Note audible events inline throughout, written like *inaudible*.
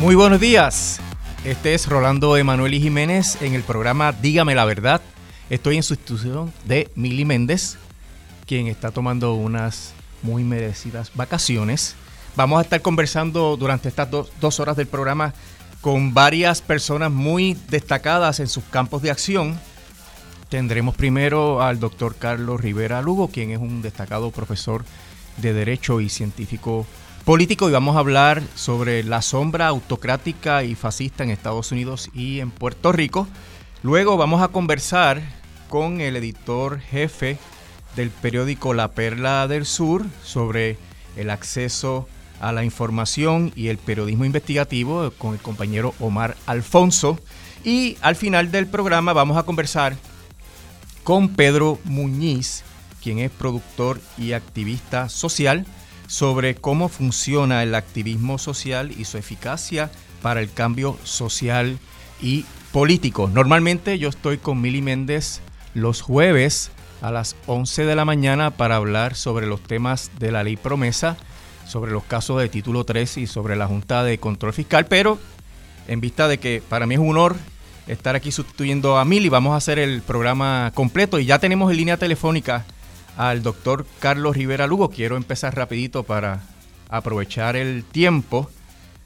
Muy buenos días. Este es Rolando Emanuel Jiménez en el programa Dígame la Verdad. Estoy en sustitución de Mili Méndez, quien está tomando unas muy merecidas vacaciones. Vamos a estar conversando durante estas dos, horas del programa con varias personas muy destacadas en sus campos de acción. Tendremos primero al doctor Carlos Rivera Lugo, quien es un destacado profesor de Derecho y científico político y vamos a hablar sobre la sombra autocrática y fascista en Estados Unidos y en Puerto Rico. Luego vamos a conversar con el editor jefe del periódico La Perla del Sur sobre el acceso a la información y el periodismo investigativo con el compañero Omar Alfonso. Y al final del programa vamos a conversar con Pedro Muñiz, quien es productor y activista social sobre cómo funciona el activismo social y su eficacia para el cambio social y político. Normalmente yo estoy con Mili Méndez los jueves a las 11 de la mañana para hablar sobre los temas de la ley promesa, sobre los casos de título 3 y sobre la Junta de Control Fiscal, pero en vista de que para mí es un honor estar aquí sustituyendo a Mili, vamos a hacer el programa completo y ya tenemos en línea telefónica al doctor Carlos Rivera Lugo. Quiero empezar rapidito para aprovechar el tiempo,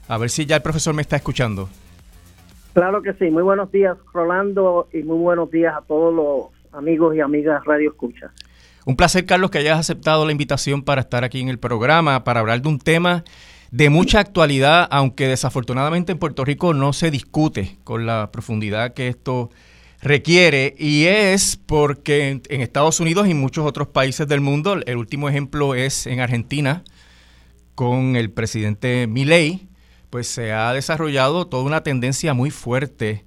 a ver si ya el profesor me está escuchando. Claro que sí. Muy buenos días, Rolando, y muy buenos días a todos los amigos y amigas Radio Escucha. Un placer, Carlos, que hayas aceptado la invitación para estar aquí en el programa, para hablar de un tema de mucha actualidad, aunque desafortunadamente en Puerto Rico no se discute con la profundidad que esto requiere y es porque en, Estados Unidos y muchos otros países del mundo, el último ejemplo es en Argentina con el presidente Milei, pues se ha desarrollado toda una tendencia muy fuerte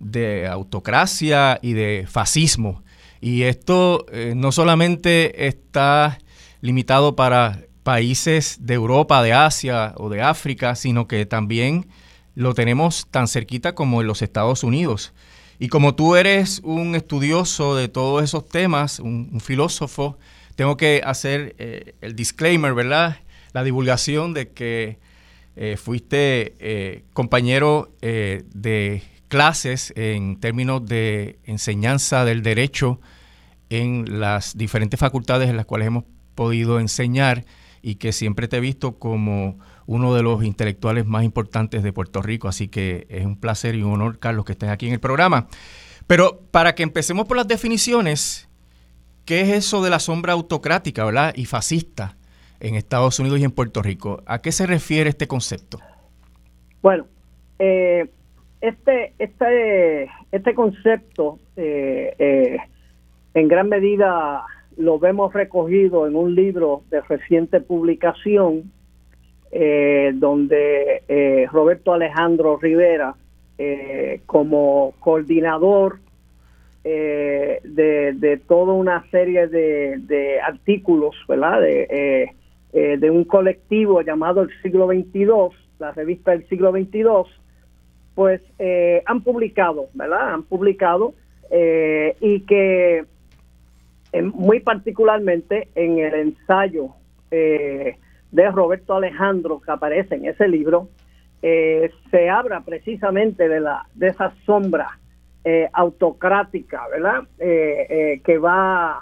de autocracia y de fascismo. Y esto eh, no solamente está limitado para países de Europa, de Asia o de África, sino que también lo tenemos tan cerquita como en los Estados Unidos. Y como tú eres un estudioso de todos esos temas, un, filósofo, tengo que hacer eh, el disclaimer, ¿verdad? La divulgación de que eh, fuiste eh, compañero de clases en términos de enseñanza del derecho en las diferentes facultades en las cuales hemos podido enseñar y que siempre te he visto como uno de los intelectuales más importantes de Puerto Rico. Así que es un placer y un honor, Carlos, que estés aquí en el programa. Pero para que empecemos por las definiciones, ¿qué es eso de la sombra autocrática ¿verdad? y fascista en Estados Unidos y en Puerto Rico? ¿A qué se refiere este concepto? Bueno, eh, este, este, este concepto eh, eh, en gran medida lo vemos recogido en un libro de reciente publicación eh, donde eh, Roberto Alejandro Rivera, eh, como coordinador de, toda una serie de, artículos, ¿verdad? De, de, un colectivo llamado El Siglo XXII, la revista El Siglo XXII, pues han publicado, ¿verdad? Han publicado y que muy particularmente en el ensayo de Roberto Alejandro que aparece en ese libro, eh, se habla precisamente de, la, de esa sombra eh, autocrática, ¿verdad? Eh, que va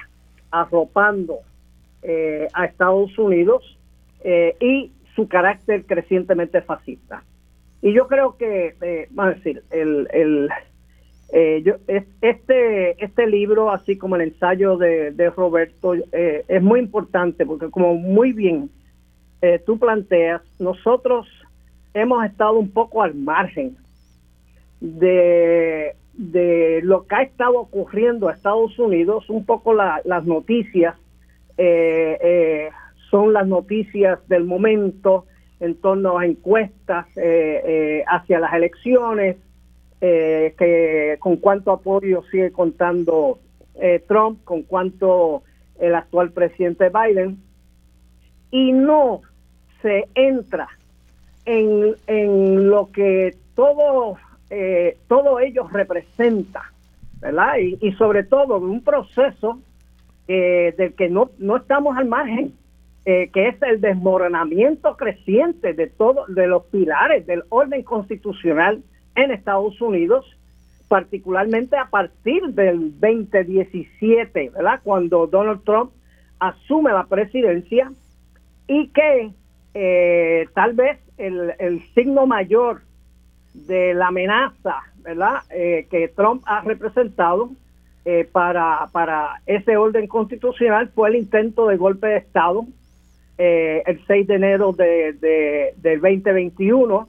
arropando a Estados Unidos y su carácter crecientemente fascista. Y yo creo que, vamos a decir, el, el yo, este, este libro, así como el ensayo de, de Roberto, es muy importante porque como muy bien eh, tú planteas, nosotros hemos estado un poco al margen de, de lo que ha estado ocurriendo a Estados Unidos, un poco las noticias eh, eh, son las noticias del momento en torno a encuestas hacia las elecciones, que con cuánto apoyo sigue contando Trump, con cuánto el actual presidente Biden. Y no se entra en, en lo que todo, eh, todo ello representa, ¿verdad? Y, sobre todo en un proceso eh, del que no, no estamos al margen. eh, que es el desmoronamiento creciente de todos de los pilares del orden constitucional en Estados Unidos, particularmente a partir del 2017, ¿verdad? Cuando Donald Trump asume la presidencia y que eh, tal vez el, el, signo mayor de la amenaza, ¿verdad? Eh, que Trump ha representado para, para ese orden constitucional fue el intento de golpe de Estado eh, el 6 de enero de, del 2021.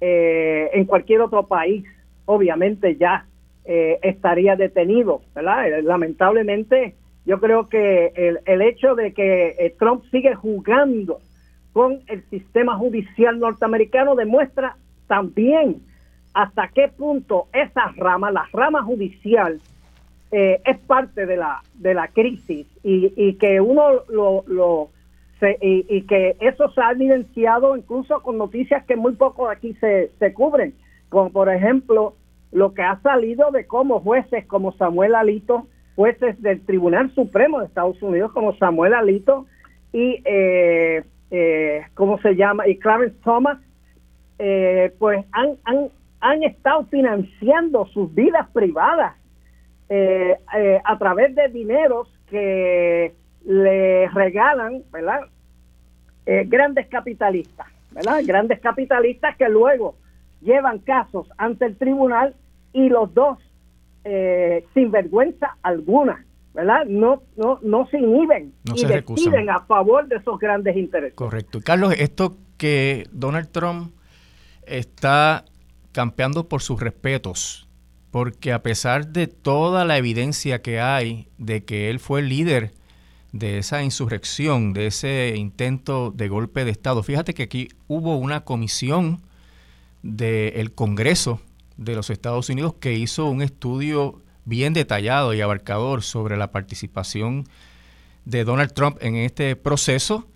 Eh, en cualquier otro país, obviamente ya eh, estaría detenido, ¿verdad? Lamentablemente, yo creo que el, el hecho de que Trump sigue jugando con el sistema judicial norteamericano demuestra también hasta qué punto esa rama, la rama judicial, es parte de la de la crisis y, y que uno lo, lo y, que eso se ha evidenciado incluso con noticias que muy poco aquí se, se cubren, como por ejemplo lo que ha salido de cómo jueces como Samuel Alito, jueces del Tribunal Supremo de Estados Unidos como Samuel Alito y, eh, eh, ¿cómo se llama? Y Clarence Thomas, eh, pues han, han, han estado financiando sus vidas privadas eh, a través de dineros que le regalan, ¿verdad? Eh, grandes capitalistas, ¿verdad? Grandes capitalistas que luego llevan casos ante el tribunal y los dos, eh, sin vergüenza alguna, ¿verdad? No, no, no se inhiben y deciden a favor de esos grandes intereses. Correcto. Y Carlos, esto que Donald Trump está campeando por sus respetos, porque a pesar de toda la evidencia que hay de que él fue el líder de esa insurrección, de ese intento de golpe de Estado. Fíjate que aquí hubo una comisión del Congreso de los Estados Unidos que hizo un estudio bien detallado y abarcador sobre la participación de Donald Trump en este proceso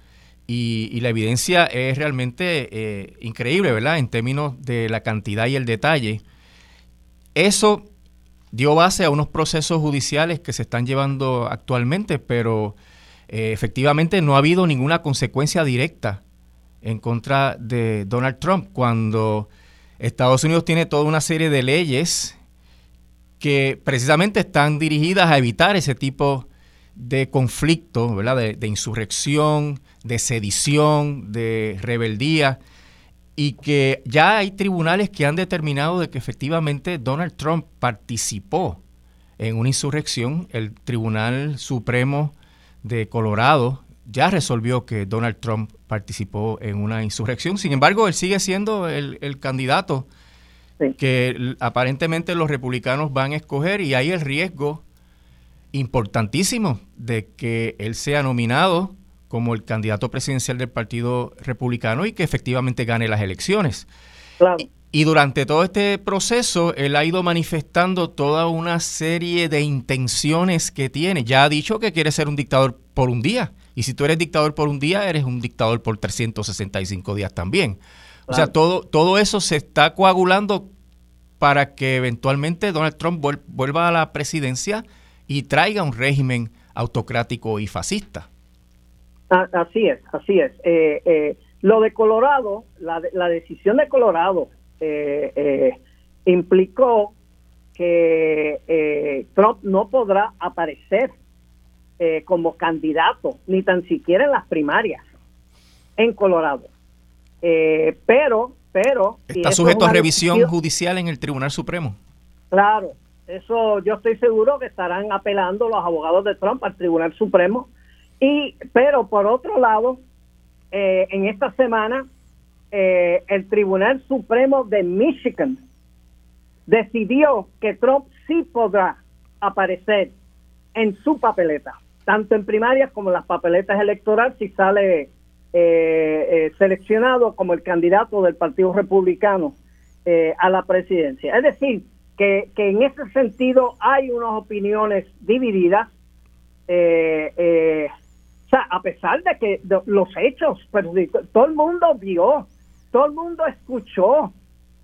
y, la evidencia es realmente eh, increíble, ¿verdad? En términos de la cantidad y el detalle. Eso dio base a unos procesos judiciales que se están llevando actualmente, pero eh, efectivamente no ha habido ninguna consecuencia directa en contra de Donald Trump cuando Estados Unidos tiene toda una serie de leyes que precisamente están dirigidas a evitar ese tipo de conflicto, de insurrección, de sedición, de rebeldía y que ya hay tribunales que han determinado de que efectivamente Donald Trump participó en una insurrección. El Tribunal Supremo de Colorado ya resolvió que Donald Trump participó en una insurrección. Sin embargo, él sigue siendo el, candidato que aparentemente los republicanos van a escoger y hay el riesgo importantísimo de que él sea nominado como el candidato presidencial del Partido Republicano y que efectivamente gane las elecciones. Y, durante todo este proceso, él ha ido manifestando toda una serie de intenciones que tiene. Ya ha dicho que quiere ser un dictador por un día. Y si tú eres dictador por un día, eres un dictador por 365 días también. O sea, todo, todo eso se está coagulando para que eventualmente Donald Trump vuelva a la presidencia y traiga un régimen autocrático y fascista. Así es, así es. Eh, eh, lo de Colorado, la, la decisión de Colorado eh, implicó que Trump no podrá aparecer como candidato, ni tan siquiera en las primarias en Colorado. Pero, pero... Está sujeto a revisión judicial en el Tribunal Supremo. Claro, eso yo estoy seguro que estarán apelando los abogados de Trump al Tribunal Supremo y, pero por otro lado, eh, en esta semana, eh, el Tribunal Supremo de Michigan decidió que Trump sí podrá aparecer en su papeleta, tanto en primarias como en las papeletas electorales, si sale eh, seleccionado como el candidato del Partido Republicano a la presidencia. Es decir, que, que en ese sentido hay unas opiniones divididas. Eh, a pesar de que los hechos, pero todo el mundo vio, todo el mundo escuchó. O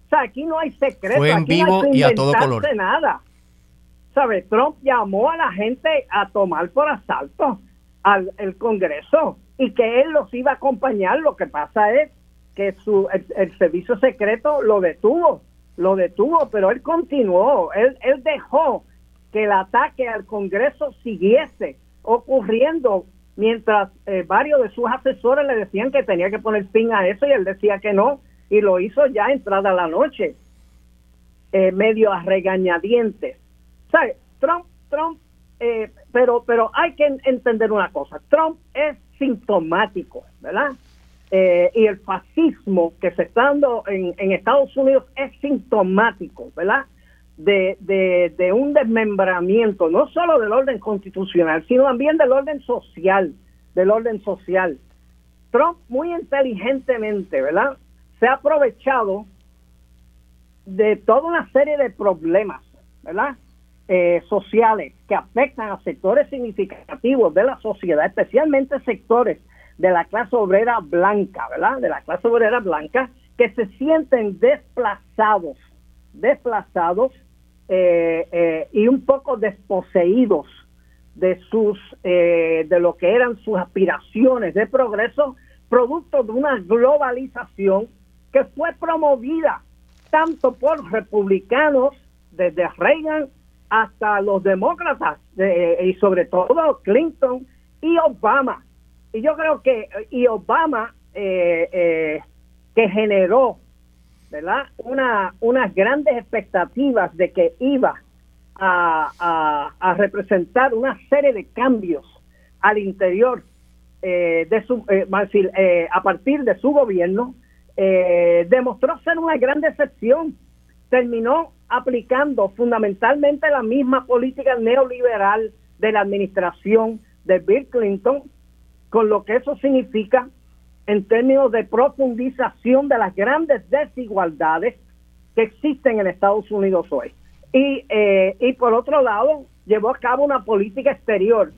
sea, aquí no hay secreto, Fue en vivo y a todo color. nada. Trump llamó a la gente a tomar por asalto al el Congreso y que él los iba a acompañar. Lo que pasa es que su, el, servicio secreto lo detuvo, lo detuvo, pero él continuó, él, él dejó que el ataque al Congreso siguiese ocurriendo mientras eh, varios de sus asesores le decían que tenía que poner fin a eso y él decía que no, y lo hizo ya entrada la noche, eh, medio a regañadientes. ¿Sabe? Trump, Trump, eh, pero, pero hay que entender una cosa, Trump es sintomático, ¿verdad? y el fascismo que se está dando en, Estados Unidos es sintomático, ¿verdad? de, de, un desmembramiento, no solo del orden constitucional, sino también del orden social, del orden social. Trump muy inteligentemente, ¿verdad? Se ha aprovechado de toda una serie de problemas, ¿verdad? Eh, sociales que afectan a sectores significativos de la sociedad, especialmente sectores de la clase obrera blanca, ¿verdad? De la clase obrera blanca, que se sienten desplazados, desplazados eh, eh, y un poco desposeídos de sus eh, de lo que eran sus aspiraciones de progreso producto de una globalización que fue promovida tanto por republicanos desde Reagan hasta los demócratas y sobre todo Clinton y Obama y yo creo que y Obama que generó ¿verdad? Una, unas grandes expectativas de que iba a, a, representar una serie de cambios al interior eh, de su, eh, eh, a partir de su gobierno, demostró ser una gran decepción. Terminó aplicando fundamentalmente la misma política neoliberal de la administración de Bill Clinton, con lo que eso significa en términos de profundización de las grandes desigualdades que existen en Estados Unidos hoy. Y, eh, y por otro lado, llevó a cabo una política exterior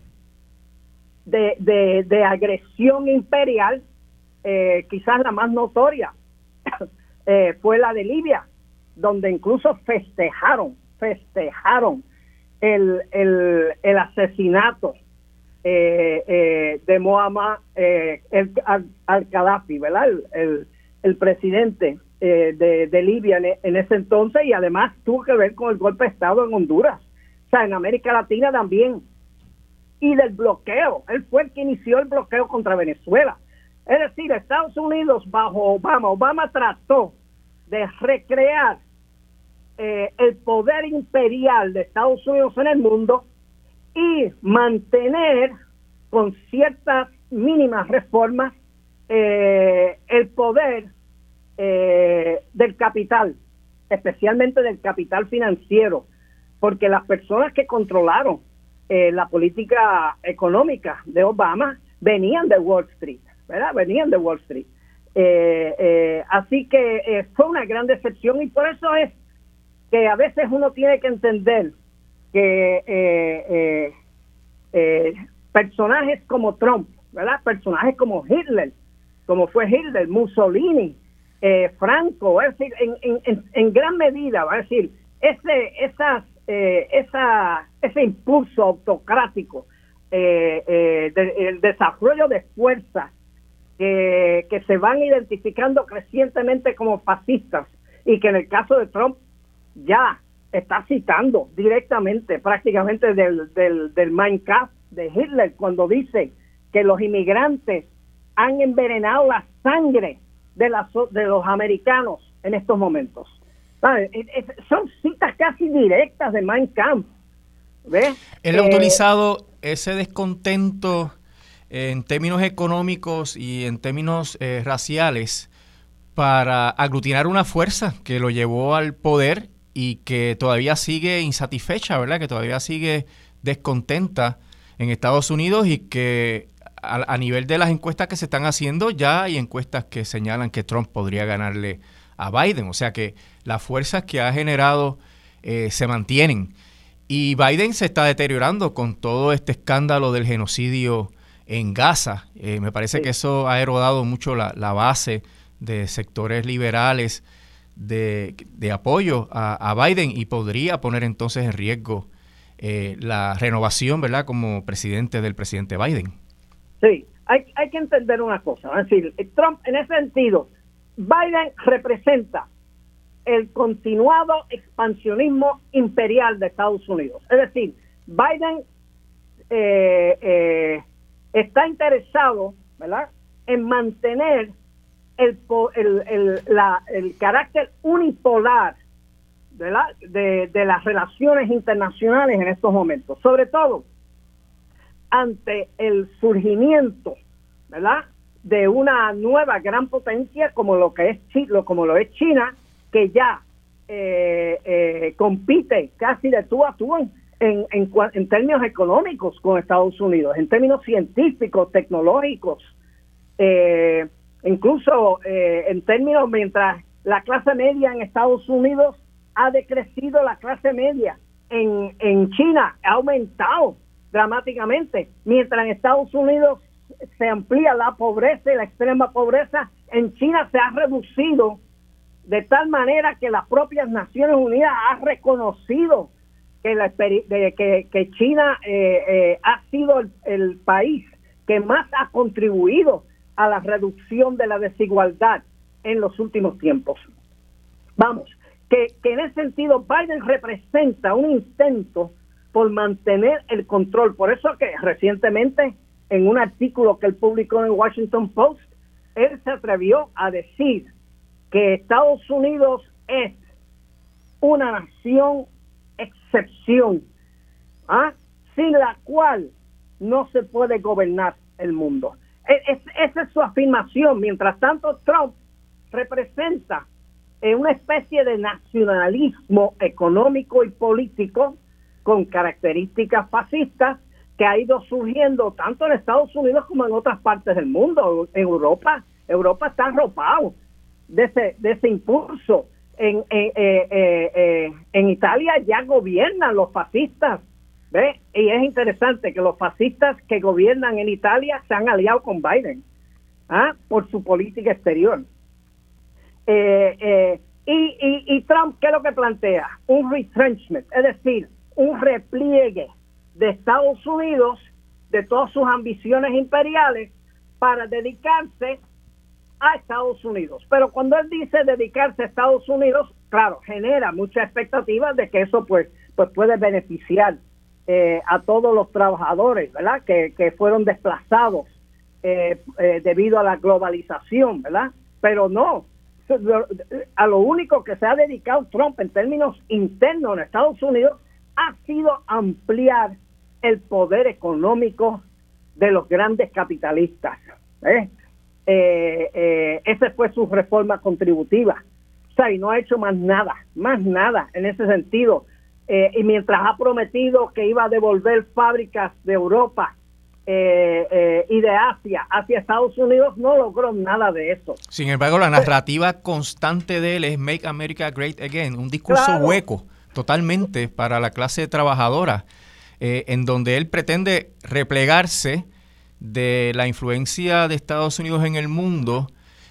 de, de, agresión imperial, eh, quizás la más notoria, *coughs* eh, fue la de Libia, donde incluso festejaron, festejaron el, el, el asesinato eh, eh, de Muammar eh, el, al-Qaddafi, ¿verdad? El, el, presidente eh, de, de, Libia en, ese entonces y además tuvo que ver con el golpe de Estado en Honduras, o sea, en América Latina también. Y del bloqueo, él fue el que inició el bloqueo contra Venezuela. Es decir, Estados Unidos bajo Obama, Obama trató de recrear el poder imperial de Estados Unidos en el mundo y mantener con ciertas mínimas reformas eh, el poder eh, del capital, especialmente del capital financiero, porque las personas que controlaron eh, la política económica de Obama venían de Wall Street, ¿verdad? Venían de Wall Street. Así que fue una gran decepción y por eso es que a veces uno tiene que entender que eh, eh, eh, personajes como Trump, ¿verdad? Personajes como Hitler, como fue Hitler, Mussolini, Franco, es decir, en, gran medida, va a decir, ese, esas, esa, ese impulso autocrático, el desarrollo de fuerzas que, que se van identificando crecientemente como fascistas y que en el caso de Trump ya está citando directamente, prácticamente del, del, del Minecraft de Hitler, cuando dice que los inmigrantes han envenenado la sangre de, las, de los americanos en estos momentos. son citas casi directas de Mein Kampf. Él ha eh, utilizado ese descontento en términos económicos y en términos eh, raciales para aglutinar una fuerza que lo llevó al poder y que todavía sigue insatisfecha, ¿verdad? Que todavía sigue descontenta en Estados Unidos y que a, nivel de las encuestas que se están haciendo ya hay encuestas que señalan que Trump podría ganarle a Biden. O sea que las fuerzas que ha generado eh, se mantienen. Y Biden se está deteriorando con todo este escándalo del genocidio en Gaza. Eh, me parece que eso ha erodado mucho la, la base de sectores liberales de, apoyo a, Biden y podría poner entonces en riesgo eh, la renovación, ¿verdad?, como presidente del presidente Biden. Sí, hay, hay que entender una cosa. Es decir, Trump, en ese sentido, Biden representa el continuado expansionismo imperial de Estados Unidos. Es decir, Biden eh, eh, está interesado, ¿verdad?, en mantener el, el, el, carácter unipolar De, de las relaciones internacionales en estos momentos, sobre todo ante el surgimiento, ¿verdad?, de una nueva gran potencia como lo que es Chile, como lo es China, que ya eh, eh, compite casi de tú a tú en, términos económicos con Estados Unidos, en términos científicos, tecnológicos, eh, incluso en términos mientras la clase media en Estados Unidos ha decrecido, la clase media en, en China ha aumentado dramáticamente, mientras en Estados Unidos se amplía la pobreza y la extrema pobreza, en China se ha reducido de tal manera que las propias Naciones Unidas ha reconocido que, la, que, China eh, eh, ha sido el, país que más ha contribuido a la reducción de la desigualdad en los últimos tiempos. Vamos, que, que en ese sentido Biden representa un intento por mantener el control. Por eso que recientemente en un artículo que él publicó en el Washington Post, él se atrevió a decir que Estados Unidos es una nación excepción, ¿ah? sin la cual no se puede gobernar el mundo. E, esa es su afirmación. Mientras tanto, Trump representa una especie de nacionalismo económico y político con características fascistas que ha ido surgiendo tanto en Estados Unidos como en otras partes del mundo. En Europa, Europa está arropado de ese, de ese impulso. En, eh, eh, eh, en Italia ya gobiernan los fascistas, ¿ve? Y es interesante que los fascistas que gobiernan en Italia se han aliado con Biden ¿ah? por su política exterior. y, y, y Trump, ¿qué es lo que plantea? Un retrenchment, es decir, un repliegue de Estados Unidos de todas sus ambiciones imperiales para dedicarse a Estados Unidos. Pero cuando él dice dedicarse a Estados Unidos, claro, genera mucha expectativa de que eso pues, pues puede beneficiar eh, a todos los trabajadores, ¿verdad? Que, que fueron desplazados eh, eh, debido a la globalización, ¿verdad? Pero no, a lo único que se ha dedicado Trump en términos internos en Estados Unidos ha sido ampliar el poder económico de los grandes capitalistas. ¿eh? Eh, eh, esa fue su reforma contributiva. O sea, y no ha hecho más nada, más nada en ese sentido. Eh, y mientras ha prometido que iba a devolver fábricas de Europa eh, y de Asia hacia Estados Unidos, no logró nada de eso. Sin embargo, la narrativa constante de él es Make America Great Again, un discurso hueco totalmente para la clase trabajadora, en donde él pretende replegarse de la influencia de Estados Unidos en el mundo,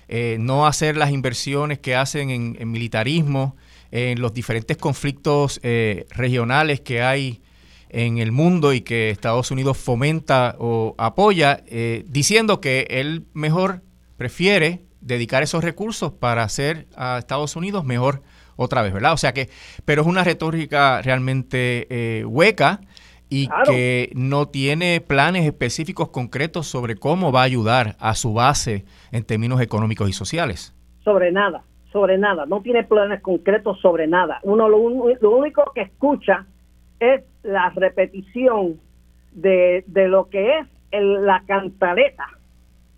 eh, no hacer las inversiones que hacen en, militarismo, en los diferentes conflictos eh, regionales que hay en el mundo y que Estados Unidos fomenta o apoya, eh, diciendo que él mejor prefiere dedicar esos recursos para hacer a Estados Unidos mejor otra vez, ¿verdad? O sea que, pero es una retórica realmente hueca y que no tiene planes específicos concretos sobre cómo va a ayudar a su base en términos económicos y sociales. Sobre nada, sobre nada, no tiene planes concretos sobre nada. Uno lo, único que escucha es la repetición de, lo que es la cantaleta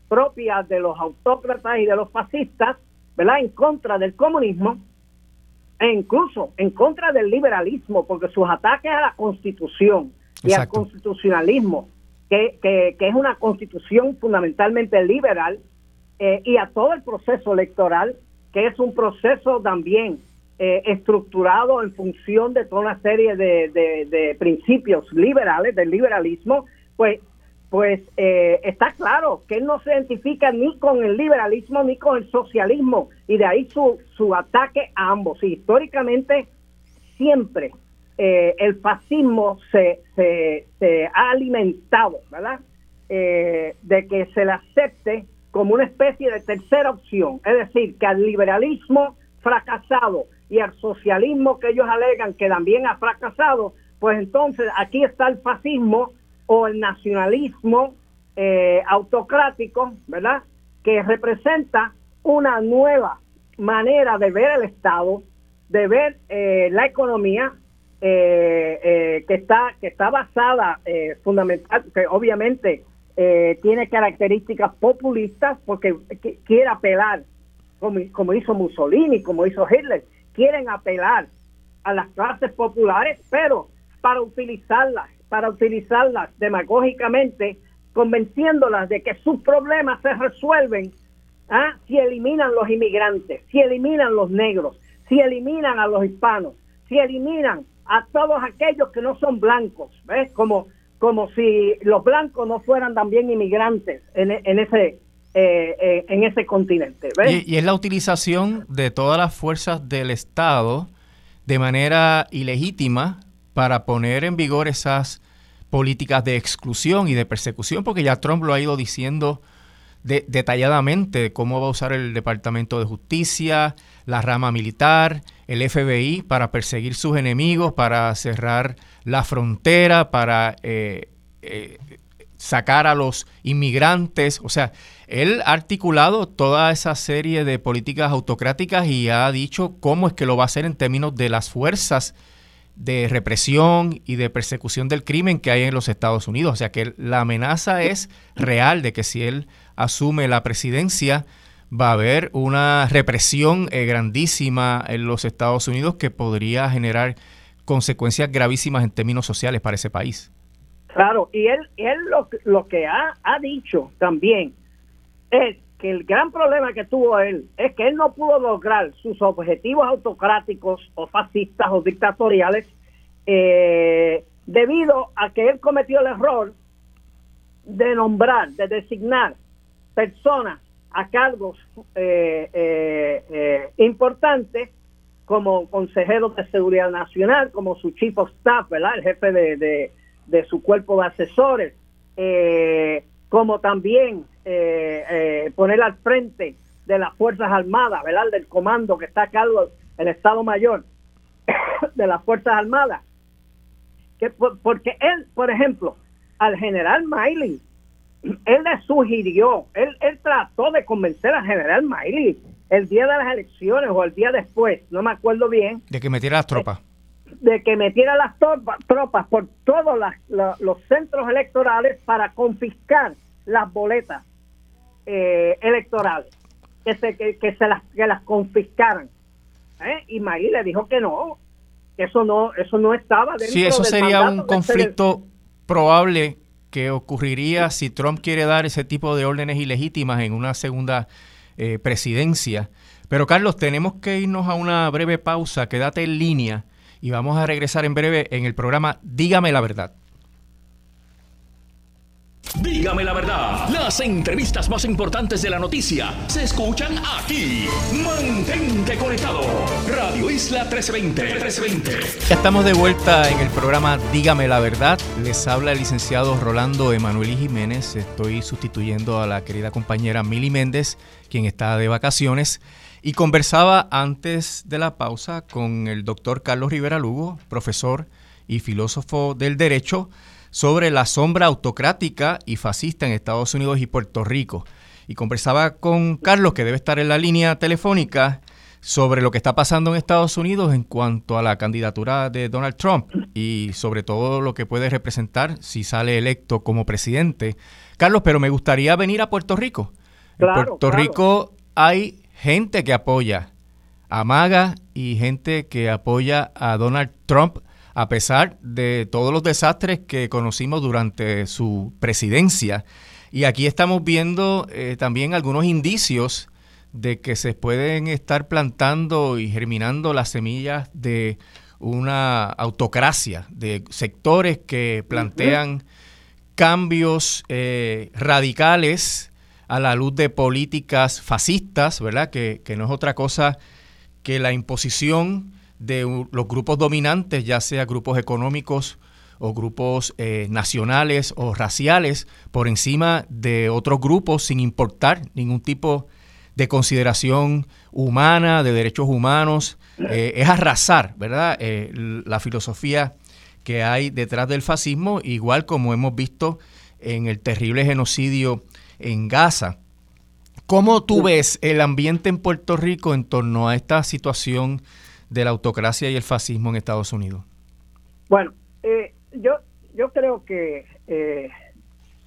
propia de los autócratas y de los fascistas, ¿verdad? En contra del comunismo e incluso en contra del liberalismo, porque sus ataques a la constitución, y al constitucionalismo, que, que, es una constitución fundamentalmente liberal, eh, y a todo el proceso electoral, que es un proceso también eh, estructurado en función de toda una serie de, de, principios liberales, del liberalismo, pues pues eh, está claro que él no se identifica ni con el liberalismo ni con el socialismo y de ahí su, su ataque a ambos. Y históricamente siempre eh, el fascismo se, se, ha alimentado, ¿verdad? eh, de que se le acepte como una especie de tercera opción, es decir, que al liberalismo fracasado y al socialismo que ellos alegan que también ha fracasado, pues entonces aquí está el fascismo o el nacionalismo eh, autocrático, ¿verdad? Que representa una nueva manera de ver el Estado, de ver eh, la economía, que está que está basada fundamental, que obviamente eh, tiene características populistas porque quiere apelar, como, como hizo Mussolini, como hizo Hitler, quieren apelar a las clases populares, pero para utilizarlas, para utilizarlas demagógicamente, convenciéndolas de que sus problemas se resuelven ¿ah? si eliminan los inmigrantes, si eliminan los negros, si eliminan a los hispanos, si eliminan a todos aquellos que no son blancos, ¿ves? Como como si los blancos no fueran también inmigrantes en, ese eh, eh, en ese continente. Y, es la utilización de todas las fuerzas del Estado de manera ilegítima para poner en vigor esas políticas de exclusión y de persecución, porque ya Trump lo ha ido diciendo detalladamente cómo va a usar el Departamento de Justicia, la rama militar, el FBI para perseguir sus enemigos, para cerrar la frontera, para eh, eh, sacar a los inmigrantes. O sea, él ha articulado toda esa serie de políticas autocráticas y ha dicho cómo es que lo va a hacer en términos de las fuerzas de represión y de persecución del crimen que hay en los Estados Unidos. O sea que la amenaza es real de que si él asume la presidencia, va a haber una represión eh, grandísima en los Estados Unidos que podría generar consecuencias gravísimas en términos sociales para ese país. Claro, y él, él lo, lo que ha, ha dicho también es que el gran problema que tuvo él es que él no pudo lograr sus objetivos autocráticos o fascistas o dictatoriales eh, debido a que él cometió el error de nombrar, de designar personas a cargos eh, eh, importantes como consejero de seguridad nacional, como su chief of staff, ¿verdad? El jefe de, de, su cuerpo de asesores, eh, como también eh, eh, poner al frente de las Fuerzas Armadas, ¿verdad? Del comando que está a cargo el Estado Mayor *coughs* de las Fuerzas Armadas. Que, porque él, por ejemplo, al general Miley, él le sugirió, él, él trató de convencer al general Miley el día de las elecciones o el día después, no me acuerdo bien. De que metiera las tropas. De, que metiera las tropas, por todos los centros electorales para confiscar las boletas eh, electorales, que se, que, se las, que las confiscaran. ¿eh? Y Magui le dijo que no, que eso no, eso no estaba dentro Sí, eso sería un conflicto probable que ocurriría si Trump quiere dar ese tipo de órdenes ilegítimas en una segunda eh, presidencia. Pero Carlos, tenemos que irnos a una breve pausa, quédate en línea y vamos a regresar en breve en el programa Dígame la verdad. Dígame la verdad, las entrevistas más importantes de la noticia se escuchan aquí. Mantente conectado. Radio Isla 1320. 1320. Ya estamos de vuelta en el programa Dígame la verdad. Les habla el licenciado Rolando Emanuel Jiménez. Estoy sustituyendo a la querida compañera Mili Méndez, quien está de vacaciones. Y conversaba antes de la pausa con el doctor Carlos Rivera Lugo, profesor y filósofo del derecho sobre la sombra autocrática y fascista en Estados Unidos y Puerto Rico. Y conversaba con Carlos, que debe estar en la línea telefónica, sobre lo que está pasando en Estados Unidos en cuanto a la candidatura de Donald Trump y sobre todo lo que puede representar si sale electo como presidente. Carlos, pero me gustaría venir a Puerto Rico. en Puerto Rico hay gente que apoya a MAGA y gente que apoya a Donald Trump a pesar de todos los desastres que conocimos durante su presidencia. Y aquí estamos viendo eh, también algunos indicios de que se pueden estar plantando y germinando las semillas de una autocracia, de sectores que plantean cambios eh, radicales a la luz de políticas fascistas, ¿verdad? Que, que no es otra cosa que la imposición de los grupos dominantes, ya sea grupos económicos o grupos eh, nacionales o raciales por encima de otros grupos sin importar ningún tipo de consideración humana, de derechos humanos. Eh, es arrasar, ¿verdad? Eh, la filosofía que hay detrás del fascismo, igual como hemos visto en el terrible genocidio en Gaza. ¿Cómo tú ves el ambiente en Puerto Rico en torno a esta situación de la autocracia y el fascismo en Estados Unidos? Bueno, eh, yo yo creo que eh,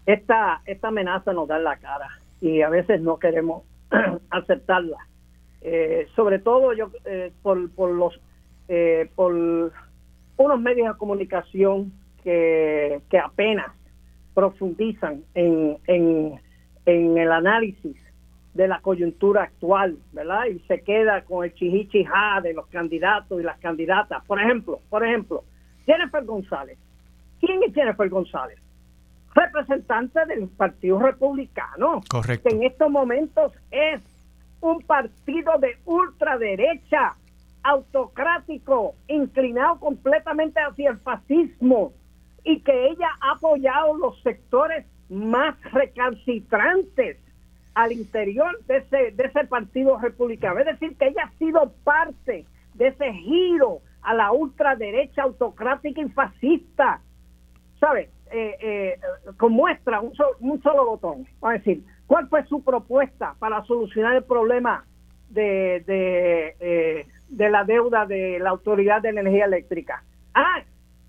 esta esta amenaza nos da la cara y a veces no queremos *clears throat* aceptarla. Eh, sobre todo yo por, por los por unos medios de comunicación que, que apenas profundizan en, en, en el análisis de la coyuntura actual, ¿verdad? Y se queda con el chihichijá de los candidatos y las candidatas. Por ejemplo, por ejemplo, Jennifer González. ¿Quién es Jennifer González? Representante del Partido Republicano. Correcto. Que en estos momentos es un partido de ultraderecha, autocrático, inclinado completamente hacia el fascismo y que ella ha apoyado los sectores más recalcitrantes al interior de ese, de ese partido republicano. Es decir, que ella ha sido parte de ese giro a la ultraderecha autocrática y fascista. ¿Sabes? Eh, eh, con muestra un, un solo botón. a decir, ¿cuál fue su propuesta para solucionar el problema de, de, eh, de la deuda de la Autoridad de Energía Eléctrica? Ah,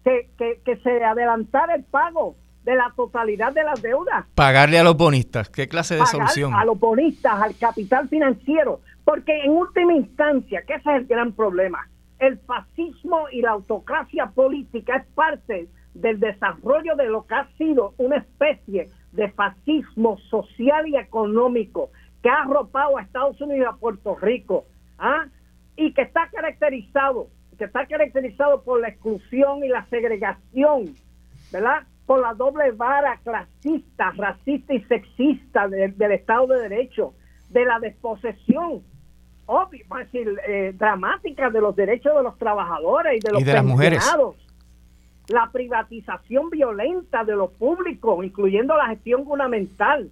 que, que, que se adelantara el pago de la totalidad de las deudas. Pagarle a los bonistas, ¿qué clase de solución? A los bonistas, al capital financiero, porque en última instancia, que ese es el gran problema, el fascismo y la autocracia política es parte del desarrollo de lo que ha sido una especie de fascismo social y económico que ha arropado a Estados Unidos y a Puerto Rico, ¿ah? y que está caracterizado, que está caracterizado por la exclusión y la segregación, ¿verdad? Por la doble vara clasista, racista y sexista del Estado de Derecho, de la desposesión obvio, decir, eh, dramática de los derechos de los trabajadores y de los de las mujeres. La privatización violenta de lo público, incluyendo la gestión gubernamental.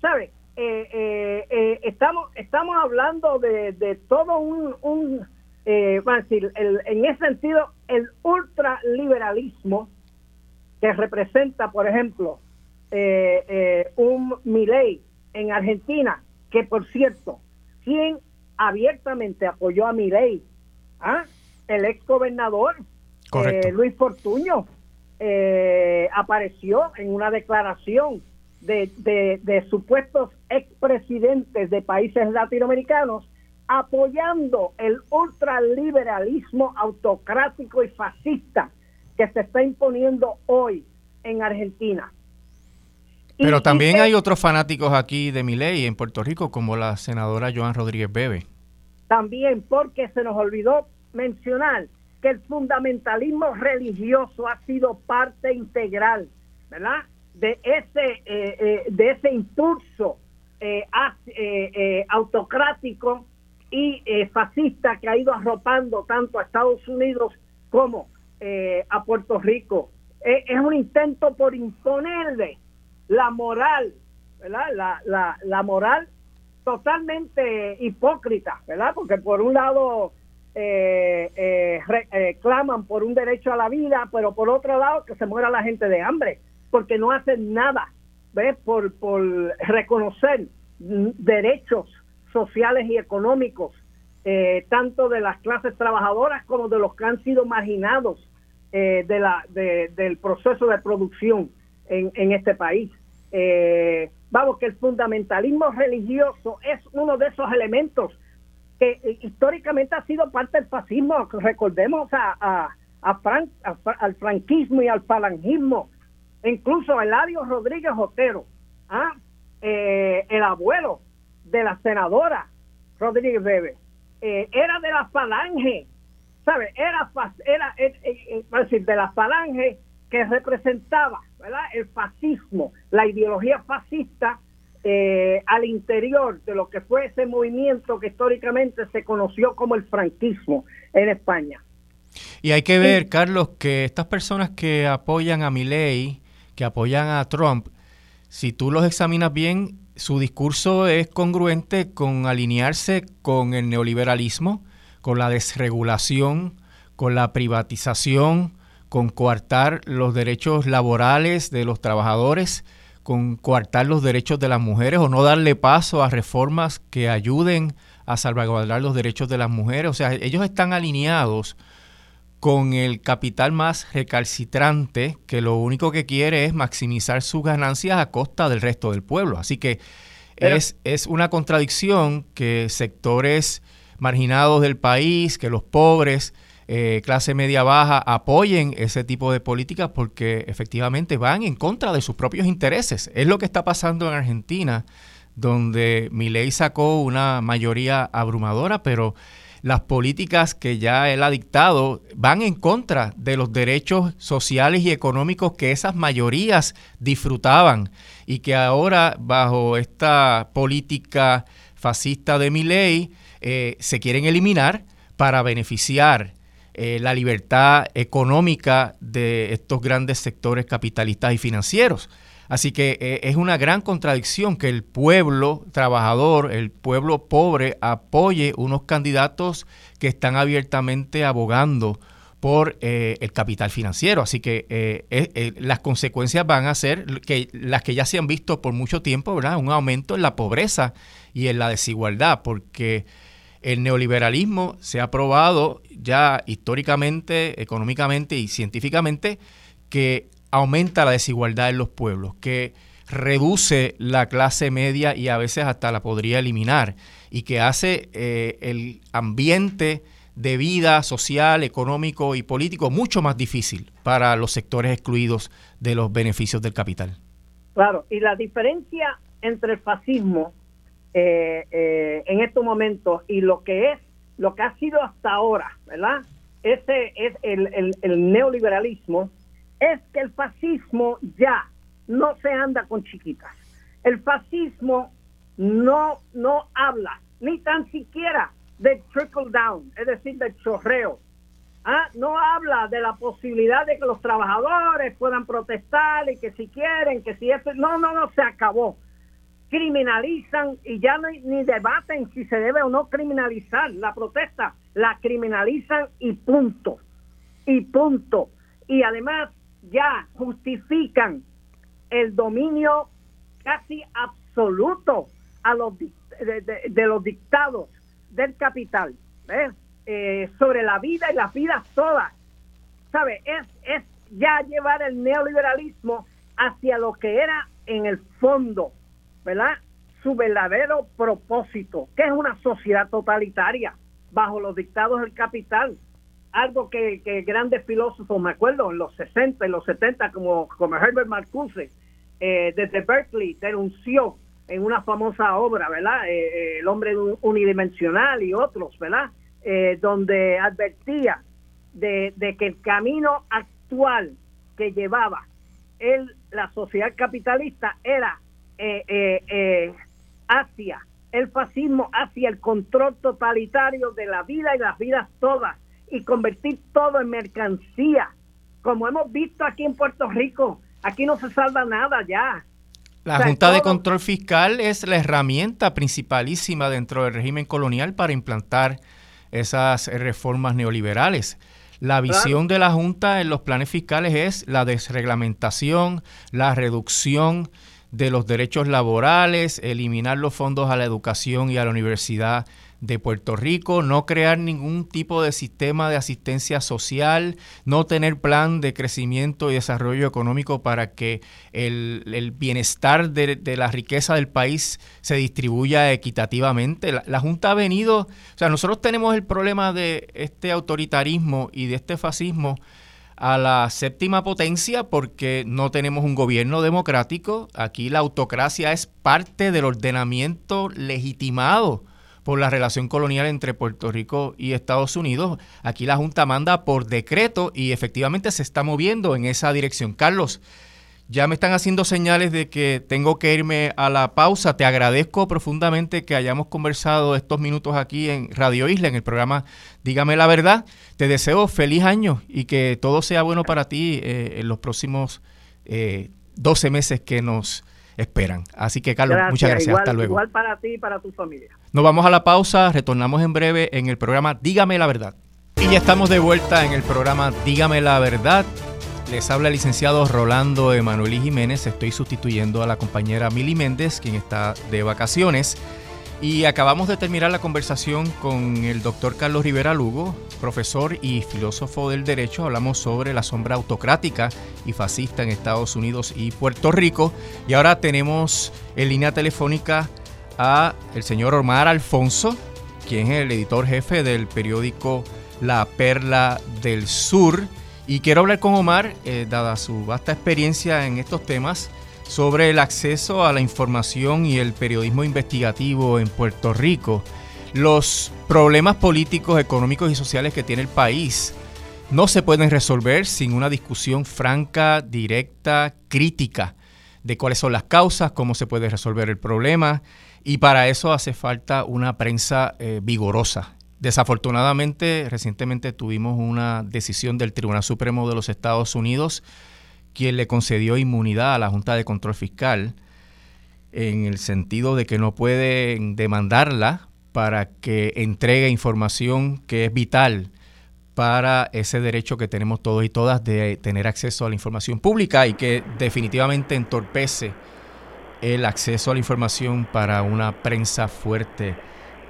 ¿Sabes? Eh, eh, estamos, estamos hablando de, todo un, un decir, en ese sentido, el ultraliberalismo que representa, por ejemplo, eh, eh, un Milei en Argentina, que por cierto, quien abiertamente apoyó a Milei, ¿Ah? el ex gobernador eh, Luis Fortuño, apareció en una declaración de, de, de supuestos expresidentes de países latinoamericanos apoyando el ultraliberalismo autocrático y fascista que se está imponiendo hoy en Argentina. Pero también hay otros fanáticos aquí de mi ley en Puerto Rico, como la senadora Joan Rodríguez Bebe. También porque se nos olvidó mencionar que el fundamentalismo religioso ha sido parte integral, ¿verdad? De ese, eh, eh, de ese impulso eh, autocrático y fascista que ha ido arropando tanto a Estados Unidos como eh, a Puerto Rico. Eh, es un intento por imponerle la moral, ¿verdad? La, la, la moral totalmente hipócrita, ¿verdad? Porque por un lado eh, claman por un derecho a la vida, pero por otro lado que se muera la gente de hambre, porque no hacen nada, ¿ves? Por, por reconocer derechos sociales y económicos, tanto de las clases trabajadoras como de los que han sido marginados eh, de la, del proceso de producción en, este país. Eh, vamos, que el fundamentalismo religioso es uno de esos elementos que eh, históricamente ha sido parte del fascismo. Recordemos a, a, Frank, al franquismo y al falangismo. Incluso Eladio Rodríguez Otero, ¿ah? el abuelo de la senadora Rodríguez Bebe, era de la falange ¿sabe? Era, era, eh, eh, decir, de la falange que representaba ¿verdad? el fascismo, la ideología fascista eh, al interior de lo que fue ese movimiento que históricamente se conoció como el franquismo en España. Y hay que ver, Carlos, que estas personas que apoyan a Milley, que apoyan a Trump, si tú los examinas bien, su discurso es congruente con alinearse con el neoliberalismo, con la desregulación, con la privatización, con coartar los derechos laborales de los trabajadores, con coartar los derechos de las mujeres o no darle paso a reformas que ayuden a salvaguardar los derechos de las mujeres. O sea, ellos están alineados con el capital más recalcitrante que lo único que quiere es maximizar sus ganancias a costa del resto del pueblo. Así que es, es una contradicción que sectores marginados del país, que los pobres, eh, clase media baja apoyen ese tipo de políticas porque efectivamente van en contra de sus propios intereses. Es lo que está pasando en Argentina, donde Milei sacó una mayoría abrumadora, pero las políticas que ya él ha dictado van en contra de los derechos sociales y económicos que esas mayorías disfrutaban y que ahora bajo esta política fascista de Milei eh, se quieren eliminar para beneficiar eh, la libertad económica de estos grandes sectores capitalistas y financieros. Así que eh, es una gran contradicción que el pueblo trabajador, el pueblo pobre, apoye unos candidatos que están abiertamente abogando por eh, el capital financiero. Así que las consecuencias van a ser que las que ya se han visto por mucho tiempo, ¿verdad? Un aumento en la pobreza y en la desigualdad, porque el neoliberalismo se ha probado ya históricamente, económicamente y científicamente que aumenta la desigualdad en los pueblos, que reduce la clase media y a veces hasta la podría eliminar y que hace eh, el ambiente de vida social, económico y político mucho más difícil para los sectores excluidos de los beneficios del capital. Claro, y la diferencia entre el fascismo eh, eh, en estos momentos y lo que es, lo que ha sido hasta ahora, ¿verdad? Ese es el, el, neoliberalismo, es que el fascismo ya no se anda con chiquitas. El fascismo no, no habla ni tan siquiera de trickle down, es decir, del chorreo. ¿Ah? No habla de la posibilidad de que los trabajadores puedan protestar y que si quieren, que si eso... No, no, no, se acabó criminalizan y ya no, ni debaten si se debe o no criminalizar la protesta, la criminalizan y punto, y punto. Y además ya justifican el dominio casi absoluto a los de, los dictados del capital eh, sobre la vida y las vidas todas. ¿Sabe? Es, es ya llevar el neoliberalismo hacia lo que era en el fondo ¿verdad? Su verdadero propósito, que es una sociedad totalitaria bajo los dictados del capital. Algo que, grandes filósofos, me acuerdo, en los 60, en los 70, como, como Herbert Marcuse, eh, desde Berkeley, denunció en una famosa obra, ¿verdad? Eh, eh, el hombre unidimensional y otros, ¿verdad? donde advertía de, de, que el camino actual que llevaba él, la sociedad capitalista era eh, eh, eh, hacia el fascismo, hacia el control totalitario de la vida y las vidas todas y convertir todo en mercancía, como hemos visto aquí en Puerto Rico. Aquí no se salva nada ya. La Junta de Control Fiscal es la herramienta principalísima dentro del régimen colonial para implantar esas reformas neoliberales. La visión de la Junta en los planes fiscales es la desreglamentación, la reducción de los derechos laborales, eliminar los fondos a la educación y a la universidad de Puerto Rico, no crear ningún tipo de sistema de asistencia social, no tener plan de crecimiento y desarrollo económico para que el, bienestar de, la riqueza del país se distribuya equitativamente. La, la Junta ha venido, o sea, nosotros tenemos el problema de este autoritarismo y de este fascismo a la séptima potencia porque no tenemos un gobierno democrático. Aquí la autocracia es parte del ordenamiento legitimado por la relación colonial entre Puerto Rico y Estados Unidos. Aquí la Junta manda por decreto y efectivamente se está moviendo en esa dirección. Carlos, Ya me están haciendo señales de que tengo que irme a la pausa. Te agradezco profundamente que hayamos conversado estos minutos aquí en Radio Isla, en el programa Dígame la verdad. Te deseo feliz año y que todo sea bueno para ti eh, en los próximos 12 meses que nos esperan. Así que, Carlos, muchas gracias. Hasta luego. Igual para ti y para tu familia. Nos vamos a la pausa. Retornamos en breve en el programa Dígame la verdad. Y ya estamos de vuelta en el programa Dígame la verdad. Les habla el licenciado Rolando Emanuel Jiménez. Estoy sustituyendo a la compañera Mili Méndez, quien está de vacaciones. Y acabamos de terminar la conversación con el doctor Carlos Rivera Lugo, profesor y filósofo del derecho. Hablamos sobre la sombra autocrática y fascista en Estados Unidos y Puerto Rico. Y ahora tenemos en línea telefónica a el señor Omar Alfonso, quien es el editor jefe del periódico La Perla del Sur. Y quiero hablar con Omar, eh, dada su vasta experiencia en estos temas, sobre el acceso a la información y el periodismo investigativo en Puerto Rico. Los problemas políticos, económicos y sociales que tiene el país no se pueden resolver sin una discusión franca, directa, crítica de cuáles son las causas, cómo se puede resolver el problema y para eso hace falta una prensa eh, vigorosa. Desafortunadamente, recientemente tuvimos una decisión del Tribunal Supremo de los Estados Unidos quien le concedió inmunidad a la Junta de Control Fiscal en el sentido de que no pueden demandarla para que entregue información que es vital para ese derecho que tenemos todos y todas de tener acceso a la información pública y que definitivamente entorpece el acceso a la información para una prensa fuerte,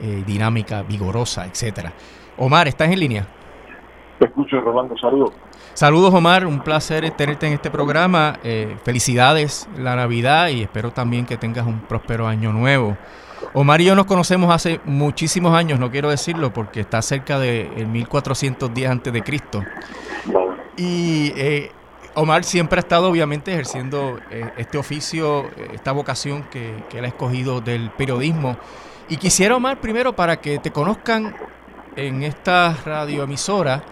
eh, dinámica, vigorosa, etcétera. Omar, ¿estás en línea? Te escucho, Rolando, saludos. Saludos Omar, un placer tenerte en este programa. Eh, felicidades la Navidad y espero también que tengas un próspero año nuevo. Omar y yo nos conocemos hace muchísimos años, no quiero decirlo porque está cerca de 1410 antes de Cristo. Y eh, Omar siempre ha estado obviamente ejerciendo eh, este oficio, esta vocación que, que él ha escogido del periodismo. Y quisiera Omar primero para que te conozcan en esta radioemisora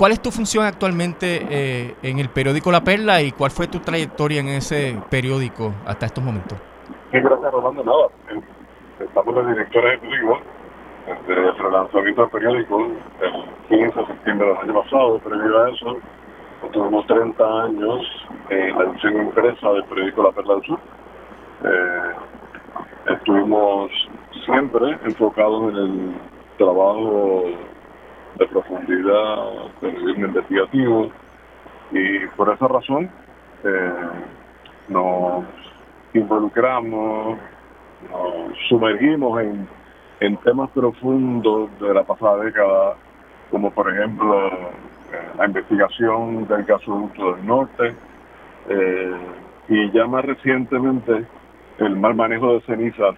¿Cuál es tu función actualmente eh, en el periódico La Perla y cuál fue tu trayectoria en ese periódico hasta estos momentos? Sí, gracias, Rolando. Nada, eh, estamos los directores ejecutivo desde el relanzamiento del periódico el 15 de septiembre del año pasado. Previo a eso, tuvimos 30 años en la edición impresa del periódico La Perla del Sur. Eh, estuvimos siempre enfocados en el trabajo de profundidad, periodismo investigativo, y por esa razón eh, nos involucramos, nos sumergimos en, en temas profundos de la pasada década, como por ejemplo eh, la investigación del gasoducto del norte, eh, y ya más recientemente el mal manejo de cenizas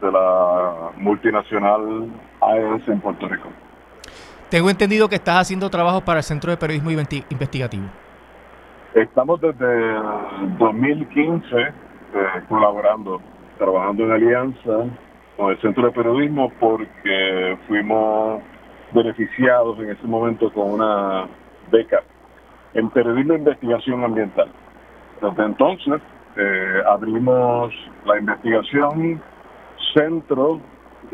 de la multinacional AES en Puerto Rico. Tengo entendido que estás haciendo trabajo para el Centro de Periodismo Investigativo. Estamos desde 2015 eh, colaborando, trabajando en alianza con el Centro de Periodismo porque fuimos beneficiados en ese momento con una beca en periodismo e investigación ambiental. Desde entonces eh, abrimos la investigación centro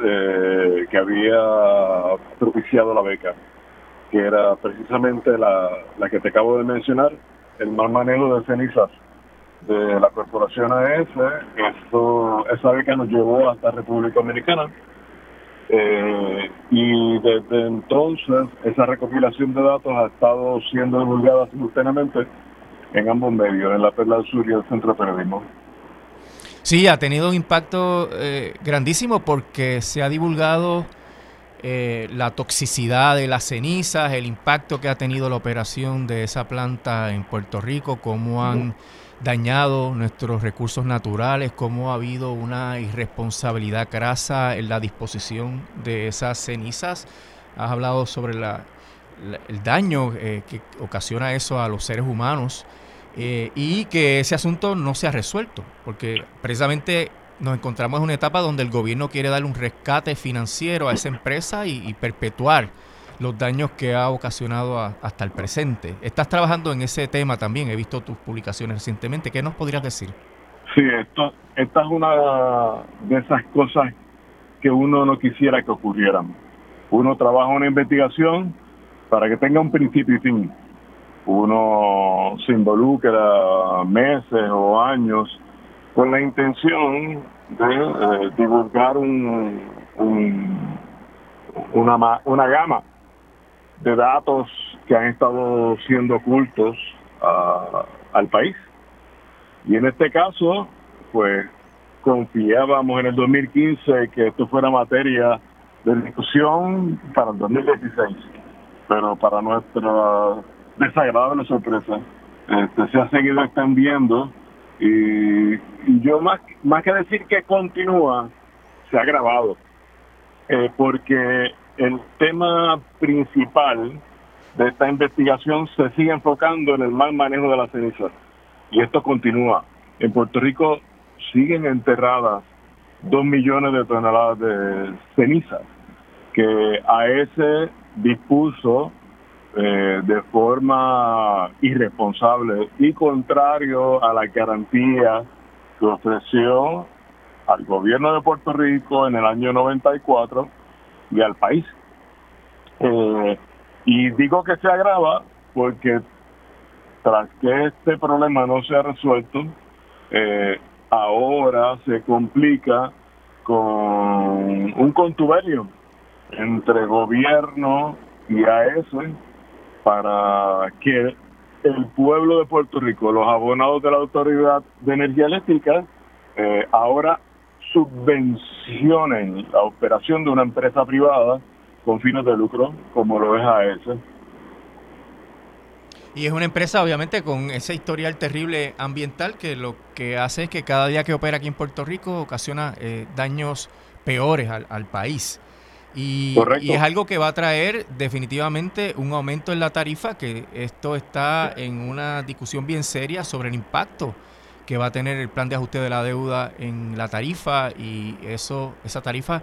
eh, que había propiciado la beca, que era precisamente la, la que te acabo de mencionar, el mal manejo de cenizas de la corporación AES. Esto, esa beca nos llevó hasta República Dominicana. Eh, y desde entonces esa recopilación de datos ha estado siendo divulgada simultáneamente en ambos medios, en la Perla Sur y el Centro de Periodismo. Sí, ha tenido un impacto eh, grandísimo porque se ha divulgado eh, la toxicidad de las cenizas, el impacto que ha tenido la operación de esa planta en Puerto Rico, cómo han dañado nuestros recursos naturales, cómo ha habido una irresponsabilidad grasa en la disposición de esas cenizas. Has hablado sobre el daño eh, que ocasiona eso a los seres humanos. Eh, y que ese asunto no se ha resuelto, porque precisamente nos encontramos en una etapa donde el gobierno quiere darle un rescate financiero a esa empresa y, perpetuar los daños que ha ocasionado hasta el presente. Estás trabajando en ese tema también, he visto tus publicaciones recientemente. ¿Qué nos podrías decir? Sí, esto, esta es una de esas cosas que uno no quisiera que ocurrieran. Uno trabaja una investigación para que tenga un principio y fin. Uno se involucra meses o años con la intención de eh, divulgar un, una, una gama de datos que han estado siendo ocultos al país. Y en este caso, pues confiábamos en el 2015 que esto fuera materia de discusión para el 2016, pero para nuestra desagradable sorpresa, este, se ha seguido extendiendo y, yo más, más que decir que continúa, se ha agravado, eh, porque el tema principal de esta investigación se sigue enfocando en el mal manejo de la ceniza y esto continúa. En Puerto Rico siguen enterradas dos millones de toneladas de cenizas que AES dispuso eh, de forma irresponsable y contrario a la garantía que ofreció al gobierno de Puerto Rico en el año 94 y al país. Eh, y digo que se agrava porque tras que este problema no se ha resuelto, eh, ahora se complica con un contubernio entre gobierno y AES para que el pueblo de Puerto Rico, los abonados de la Autoridad de Energía Eléctrica, eh, ahora subvencionen la operación de una empresa privada con fines de lucro, como lo es AES. Y es una empresa, obviamente, con ese historial terrible ambiental que lo que hace es que cada día que opera aquí en Puerto Rico ocasiona eh, daños peores al, país. Y, y, es algo que va a traer definitivamente un aumento en la tarifa, que esto está en una discusión bien seria sobre el impacto que va a tener el plan de ajuste de la deuda en la tarifa y eso esa tarifa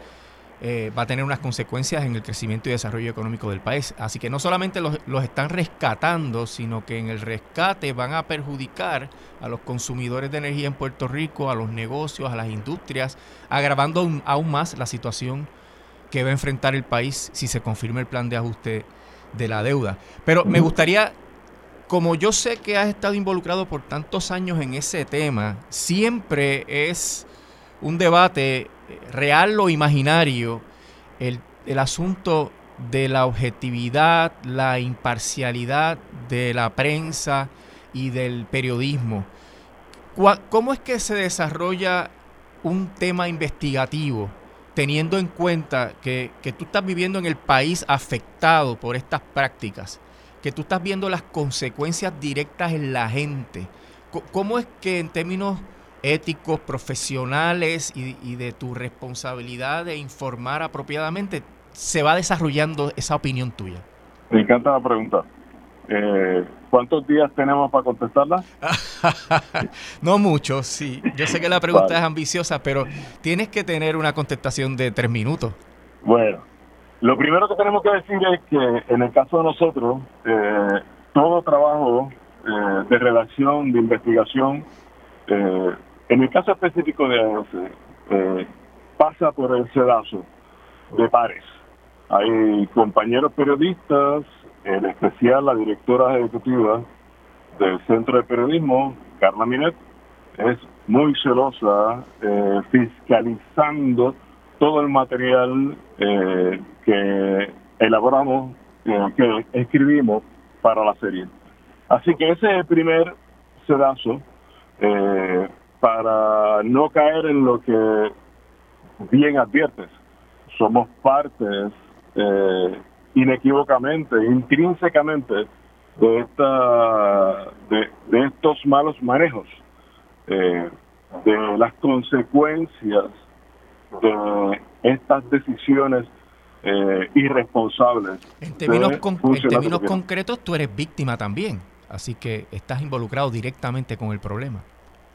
eh, va a tener unas consecuencias en el crecimiento y desarrollo económico del país. Así que no solamente los, están rescatando, sino que en el rescate van a perjudicar a los consumidores de energía en Puerto Rico, a los negocios, a las industrias, agravando aún, más la situación que va a enfrentar el país si se confirma el plan de ajuste de la deuda. Pero me gustaría, como yo sé que has estado involucrado por tantos años en ese tema, siempre es un debate real o imaginario, el, asunto de la objetividad, la imparcialidad de la prensa y del periodismo. ¿Cómo es que se desarrolla un tema investigativo teniendo en cuenta que, que, tú estás viviendo en el país afectado por estas prácticas, que tú estás viendo las consecuencias directas en la gente? ¿Cómo es que en términos éticos, profesionales y, de tu responsabilidad de informar apropiadamente, se va desarrollando esa opinión tuya? Me encanta la pregunta. Eh, ¿Cuántos días tenemos para contestarla? *laughs* no muchos, sí. Yo sé que la pregunta es ambiciosa, pero tienes que tener una contestación de tres minutos. Bueno, lo primero que tenemos que decir es que en el caso de nosotros, eh, todo trabajo eh, de redacción, de investigación, en el caso específico de AOC, eh, pasa por el sedazo de pares. Hay compañeros periodistas, en especial la directora ejecutiva del Centro de Periodismo, Carla Minet, es muy celosa eh, fiscalizando todo el material eh, que elaboramos, que escribimos para la serie. Así que ese es el primer sedazo para no caer en lo que bien adviertes. Somos partes eh, inequívocamente, intrínsecamente de esta de, estos malos manejos, eh, de las consecuencias de estas decisiones eh, irresponsables. En términos, en términos concretos, tú eres víctima también, así que estás involucrado directamente con el problema.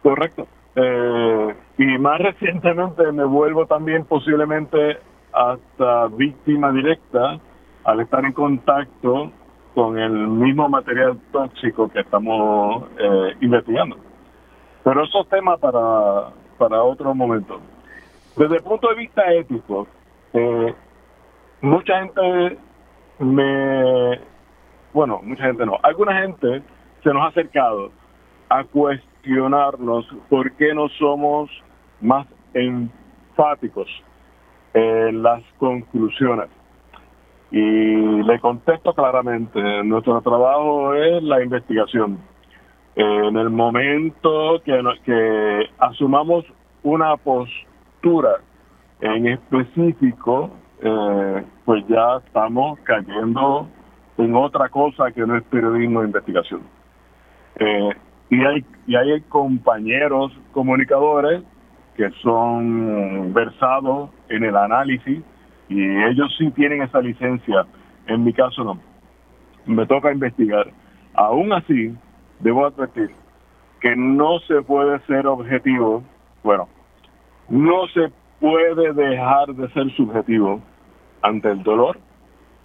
Correcto. Eh, y más recientemente me vuelvo también posiblemente hasta víctima directa al estar en contacto con el mismo material tóxico que estamos eh, investigando. Pero eso es tema para, para otro momento. Desde el punto de vista ético, eh, mucha gente me, bueno, mucha gente no, alguna gente se nos ha acercado a cuestionarnos por qué no somos más enfáticos en las conclusiones. Y le contesto claramente, nuestro trabajo es la investigación. En el momento que, que asumamos una postura en específico, eh, pues ya estamos cayendo en otra cosa que no es periodismo de investigación. Eh, y, hay, y hay compañeros comunicadores que son versados en el análisis y ellos sí tienen esa licencia. En mi caso no. Me toca investigar. Aún así, debo advertir que no se puede ser objetivo, bueno, no se puede dejar de ser subjetivo ante el dolor,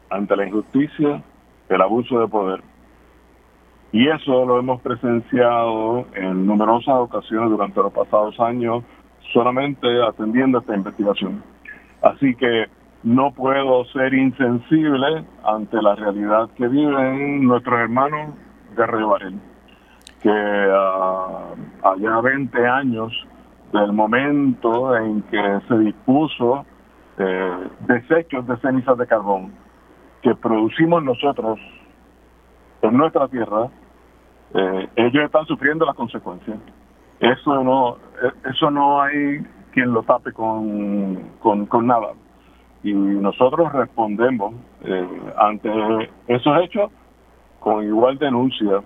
ante la injusticia, el abuso de poder. Y eso lo hemos presenciado en numerosas ocasiones durante los pasados años, solamente atendiendo esta investigación. Así que no puedo ser insensible ante la realidad que viven nuestros hermanos de Río Baril, que uh, allá 20 años del momento en que se dispuso eh, desechos de cenizas de carbón que producimos nosotros en nuestra tierra, eh, ellos están sufriendo las consecuencias. Eso no, eh, eso no hay quien lo tape con, con, nada. Y nosotros respondemos eh, ante esos hechos con igual denuncia.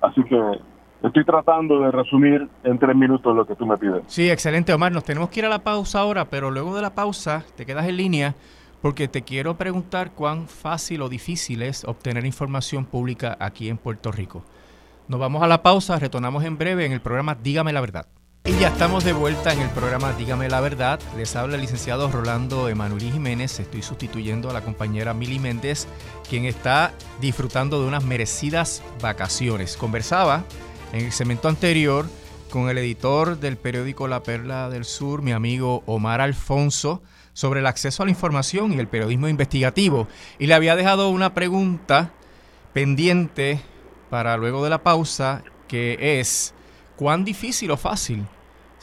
así que Estoy tratando de resumir en tres minutos lo que tú me pides. Sí, excelente, Omar. Nos tenemos que ir a la pausa ahora, pero luego de la pausa te quedas en línea porque te quiero preguntar cuán fácil o difícil es obtener información pública aquí en Puerto Rico. Nos vamos a la pausa, retornamos en breve en el programa Dígame la Verdad. Y ya estamos de vuelta en el programa Dígame la Verdad. Les habla el licenciado Rolando Emanuel Jiménez. Estoy sustituyendo a la compañera Mili Méndez, quien está disfrutando de unas merecidas vacaciones. Conversaba en el segmento anterior con el editor del periódico La Perla del Sur, mi amigo Omar Alfonso, sobre el acceso a la información y el periodismo investigativo. Y le había dejado una pregunta pendiente para luego de la pausa, que es, ¿cuán difícil o fácil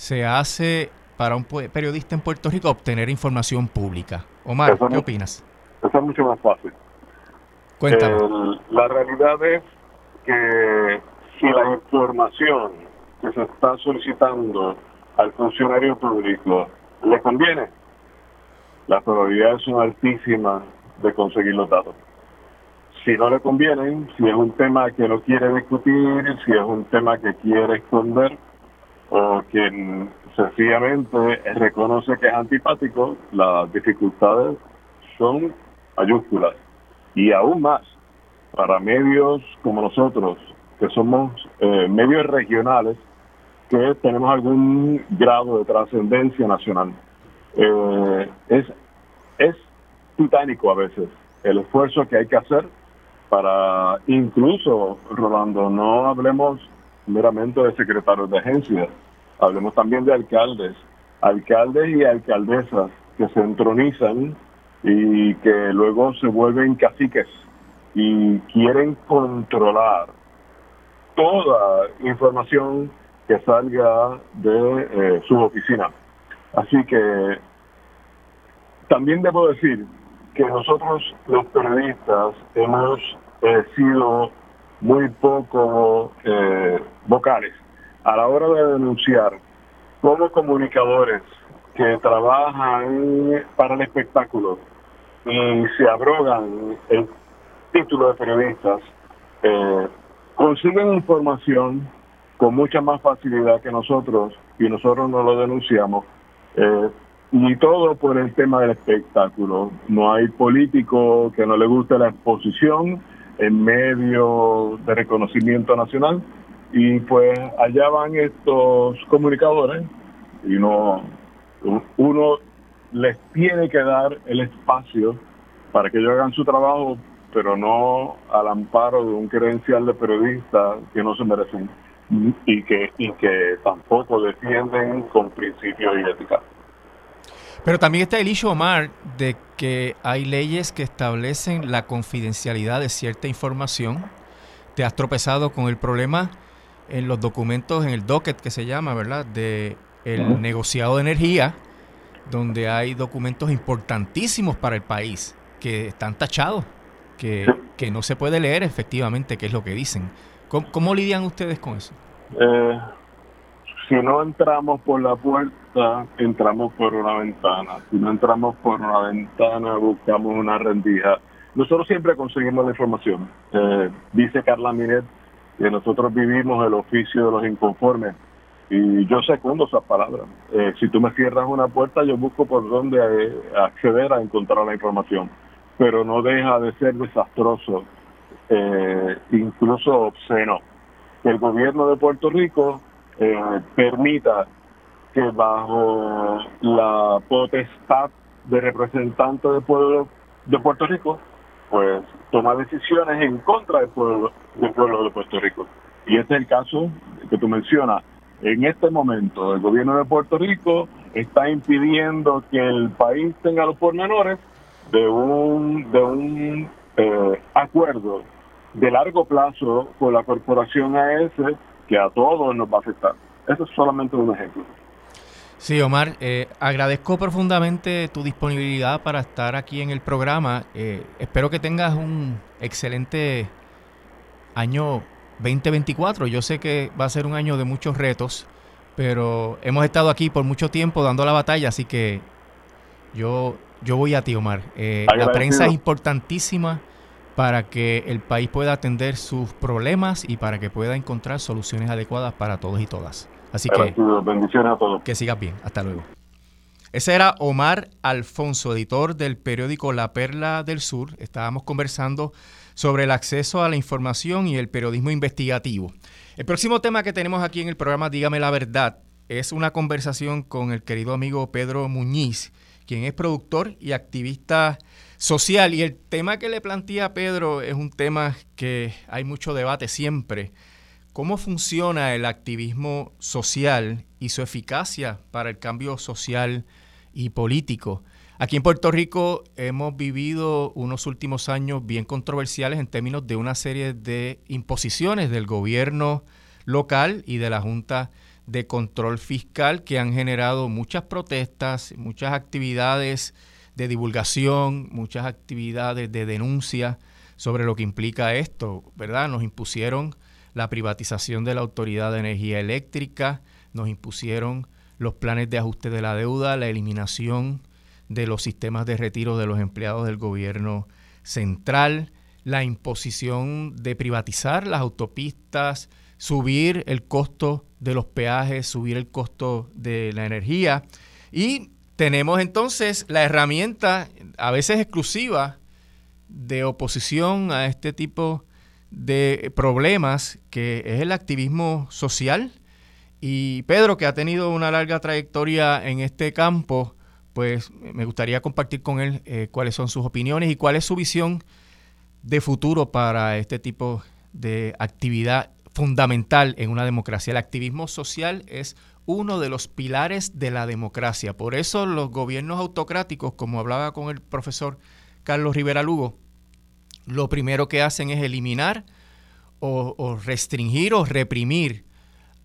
se hace para un periodista en Puerto Rico obtener información pública? Omar, ¿qué opinas? Eso es mucho más fácil. Cuéntame. la realidad es que si la información que se está solicitando al funcionario público le conviene, las probabilidades son altísimas de conseguir los datos. Si no le convienen, si es un tema que no quiere discutir, si es un tema que quiere esconder o que sencillamente reconoce que es antipático, las dificultades son mayúsculas. Y aún más, para medios como nosotros, que somos eh, medios regionales que tenemos algún grado de trascendencia nacional. Eh, es, es titánico a veces el esfuerzo que hay que hacer para incluso, Rolando, no hablemos meramente de secretarios de agencias, hablemos también de alcaldes, alcaldes y alcaldesas que se entronizan y que luego se vuelven caciques y quieren controlar toda información que salga de eh, su oficina. Así que también debo decir que nosotros los periodistas hemos eh, sido muy poco eh, vocales a la hora de denunciar como comunicadores que trabajan para el espectáculo y se abrogan el título de periodistas, eh, consiguen información con mucha más facilidad que nosotros y nosotros no lo denunciamos. Eh, y todo por el tema del espectáculo. No hay político que no le guste la exposición en medio de reconocimiento nacional y pues allá van estos comunicadores y no uno les tiene que dar el espacio para que ellos hagan su trabajo, pero no al amparo de un credencial de periodista que no se merecen y que, y que tampoco defienden con principios y ética. Pero también está el issue, Omar, de que hay leyes que establecen la confidencialidad de cierta información. Te has tropezado con el problema en los documentos, en el docket que se llama, ¿verdad? De el negociado de energía, donde hay documentos importantísimos para el país que están tachados, que, que no se puede leer efectivamente qué es lo que dicen. ¿Cómo, lidian ustedes con eso? Eh, si no entramos por la puerta, entramos por una ventana. Si no entramos por una ventana, buscamos una rendija. Nosotros siempre conseguimos la información. Eh, dice Carla Miret que nosotros vivimos el oficio de los inconformes. Y yo secundo esas palabras. Eh, si tú me cierras una puerta, yo busco por dónde acceder a encontrar la información. Pero no deja de ser desastroso, eh, incluso obsceno, que el gobierno de Puerto Rico eh, permita que bajo la potestad de representantes del pueblo de Puerto Rico, pues toma decisiones en contra del pueblo, del pueblo de Puerto Rico. Y este es el caso que tú mencionas. En este momento, el gobierno de Puerto Rico está impidiendo que el país tenga los pormenores de un, de un eh, acuerdo de largo plazo con la corporación AES que a todos nos va a afectar. Eso es solamente un ejemplo. Sí, Omar, eh, agradezco profundamente tu disponibilidad para estar aquí en el programa. Eh, espero que tengas un excelente año 2024. Yo sé que va a ser un año de muchos retos, pero hemos estado aquí por mucho tiempo dando la batalla, así que yo, yo voy a ti, Omar. Eh, la prensa es importantísima para que el país pueda atender sus problemas y para que pueda encontrar soluciones adecuadas para todos y todas. Así que bendiciones a todos. Que sigas bien. Hasta luego. Ese era Omar Alfonso, editor del periódico La Perla del Sur. Estábamos conversando sobre el acceso a la información y el periodismo investigativo. El próximo tema que tenemos aquí en el programa Dígame la Verdad es una conversación con el querido amigo Pedro Muñiz, quien es productor y activista social. Y el tema que le plantea Pedro es un tema que hay mucho debate siempre ¿Cómo funciona el activismo social y su eficacia para el cambio social y político? Aquí en Puerto Rico hemos vivido unos últimos años bien controversiales en términos de una serie de imposiciones del gobierno local y de la Junta de Control Fiscal que han generado muchas protestas, muchas actividades de divulgación, muchas actividades de denuncia sobre lo que implica esto, ¿verdad? Nos impusieron la privatización de la Autoridad de Energía Eléctrica, nos impusieron los planes de ajuste de la deuda, la eliminación de los sistemas de retiro de los empleados del gobierno central, la imposición de privatizar las autopistas, subir el costo de los peajes, subir el costo de la energía. Y tenemos entonces la herramienta, a veces exclusiva, de oposición a este tipo de problemas que es el activismo social. Y Pedro, que ha tenido una larga trayectoria en este campo, pues me gustaría compartir con él eh, cuáles son sus opiniones y cuál es su visión de futuro para este tipo de actividad fundamental en una democracia. El activismo social es uno de los pilares de la democracia. Por eso los gobiernos autocráticos, como hablaba con el profesor Carlos Rivera Lugo, lo primero que hacen es eliminar o, restringir o reprimir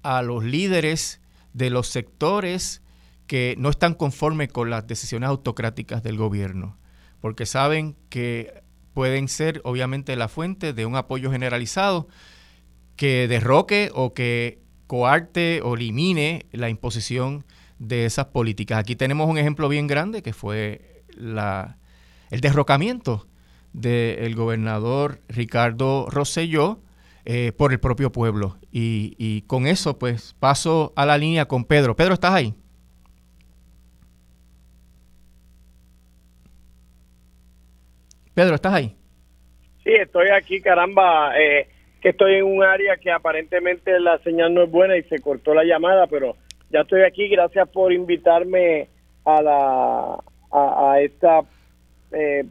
a los líderes de los sectores que no están conformes con las decisiones autocráticas del gobierno, porque saben que pueden ser obviamente la fuente de un apoyo generalizado que derroque o que coarte o elimine la imposición de esas políticas. Aquí tenemos un ejemplo bien grande que fue la, el derrocamiento del gobernador Ricardo Rosselló eh, por el propio pueblo. Y, con eso, pues, paso a la línea con Pedro. Pedro, ¿estás ahí? Pedro, ¿estás ahí? Sí, estoy aquí, caramba. Eh, que estoy en un área que aparentemente la señal no es buena y se cortó la llamada, pero ya estoy aquí. Gracias por invitarme a la a, esta eh,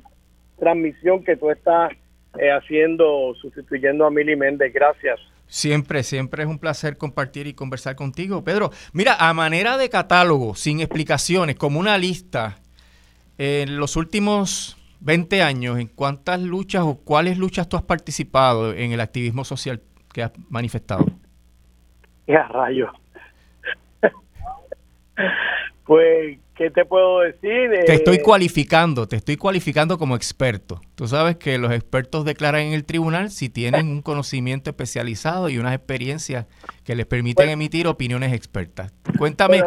transmisión que tú estás eh, haciendo, sustituyendo a Mili Méndez. Gracias. Siempre, siempre es un placer compartir y conversar contigo, Pedro. Mira, a manera de catálogo, sin explicaciones, como una lista, en los últimos 20 años, ¿en cuántas luchas o cuáles luchas tú has participado en el activismo social que has manifestado? *laughs* Ya, rayo. *laughs* pues, ¿qué te puedo decir? Te estoy eh, cualificando, te estoy cualificando como experto. Tú sabes que los expertos declaran en el tribunal si tienen un conocimiento especializado y unas experiencias que les permiten emitir opiniones expertas. Cuéntame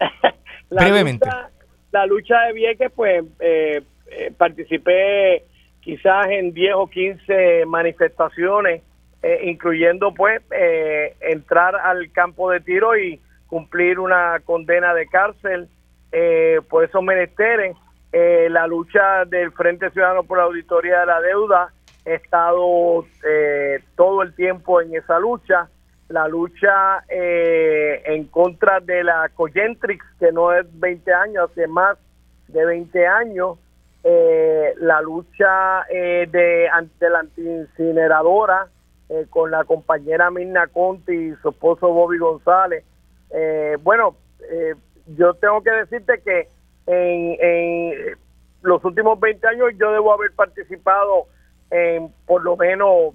*laughs* brevemente. la lucha de Vieques, pues, eh, eh, participé quizás en 10 o 15 manifestaciones, incluyendo, pues, entrar al campo de tiro y cumplir una condena de cárcel eh, por esos menesteres. Eh, la lucha del Frente Ciudadano por la Auditoría de la Deuda, he estado eh, todo el tiempo en esa lucha. La lucha en contra de la Coyentrix, que no es 20 años, hace más de 20 años. la lucha de, ante la antiincineradora con la compañera Mirna Conti y su esposo Bobby González eh, bueno, eh, yo tengo que decirte que en, los últimos 20 años yo debo haber participado en por lo menos,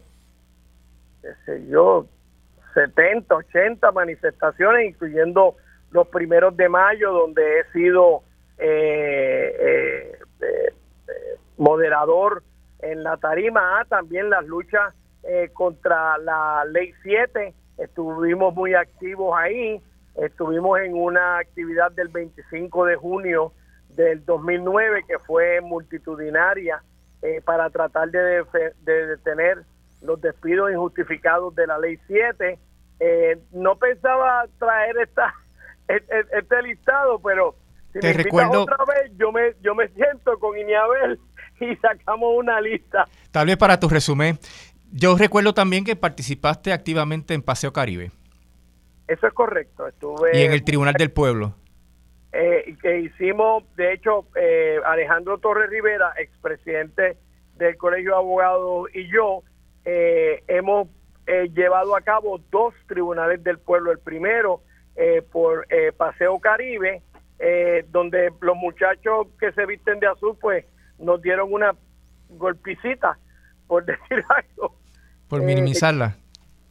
qué sé yo, 70, 80 manifestaciones, incluyendo los primeros de mayo, donde he sido eh, moderador en la tarima, ah, también las luchas contra la ley 7, estuvimos muy activos ahí, Estuvimos en una actividad del 25 de junio del 2009 que fue multitudinaria eh, para tratar de, detener los despidos injustificados de la ley 7. Eh, no pensaba traer esta *laughs* e, e, este, listado, pero si Te me recuerdo... otra vez, yo me, yo me siento con Iniabel *laughs* y sacamos una lista. Tal vez para tu resumen, yo recuerdo también que participaste activamente en Paseo Caribe. Eso es correcto. Estuve y en el Tribunal del Pueblo. Eh, que hicimos, de hecho, eh, Alejandro Torres Rivera, expresidente del Colegio de Abogados, y yo eh, hemos llevado a cabo dos tribunales del pueblo. El primero por Paseo Caribe, donde los muchachos que se visten de azul, pues nos dieron una golpicita, por *laughs* decir algo. Por minimizarla.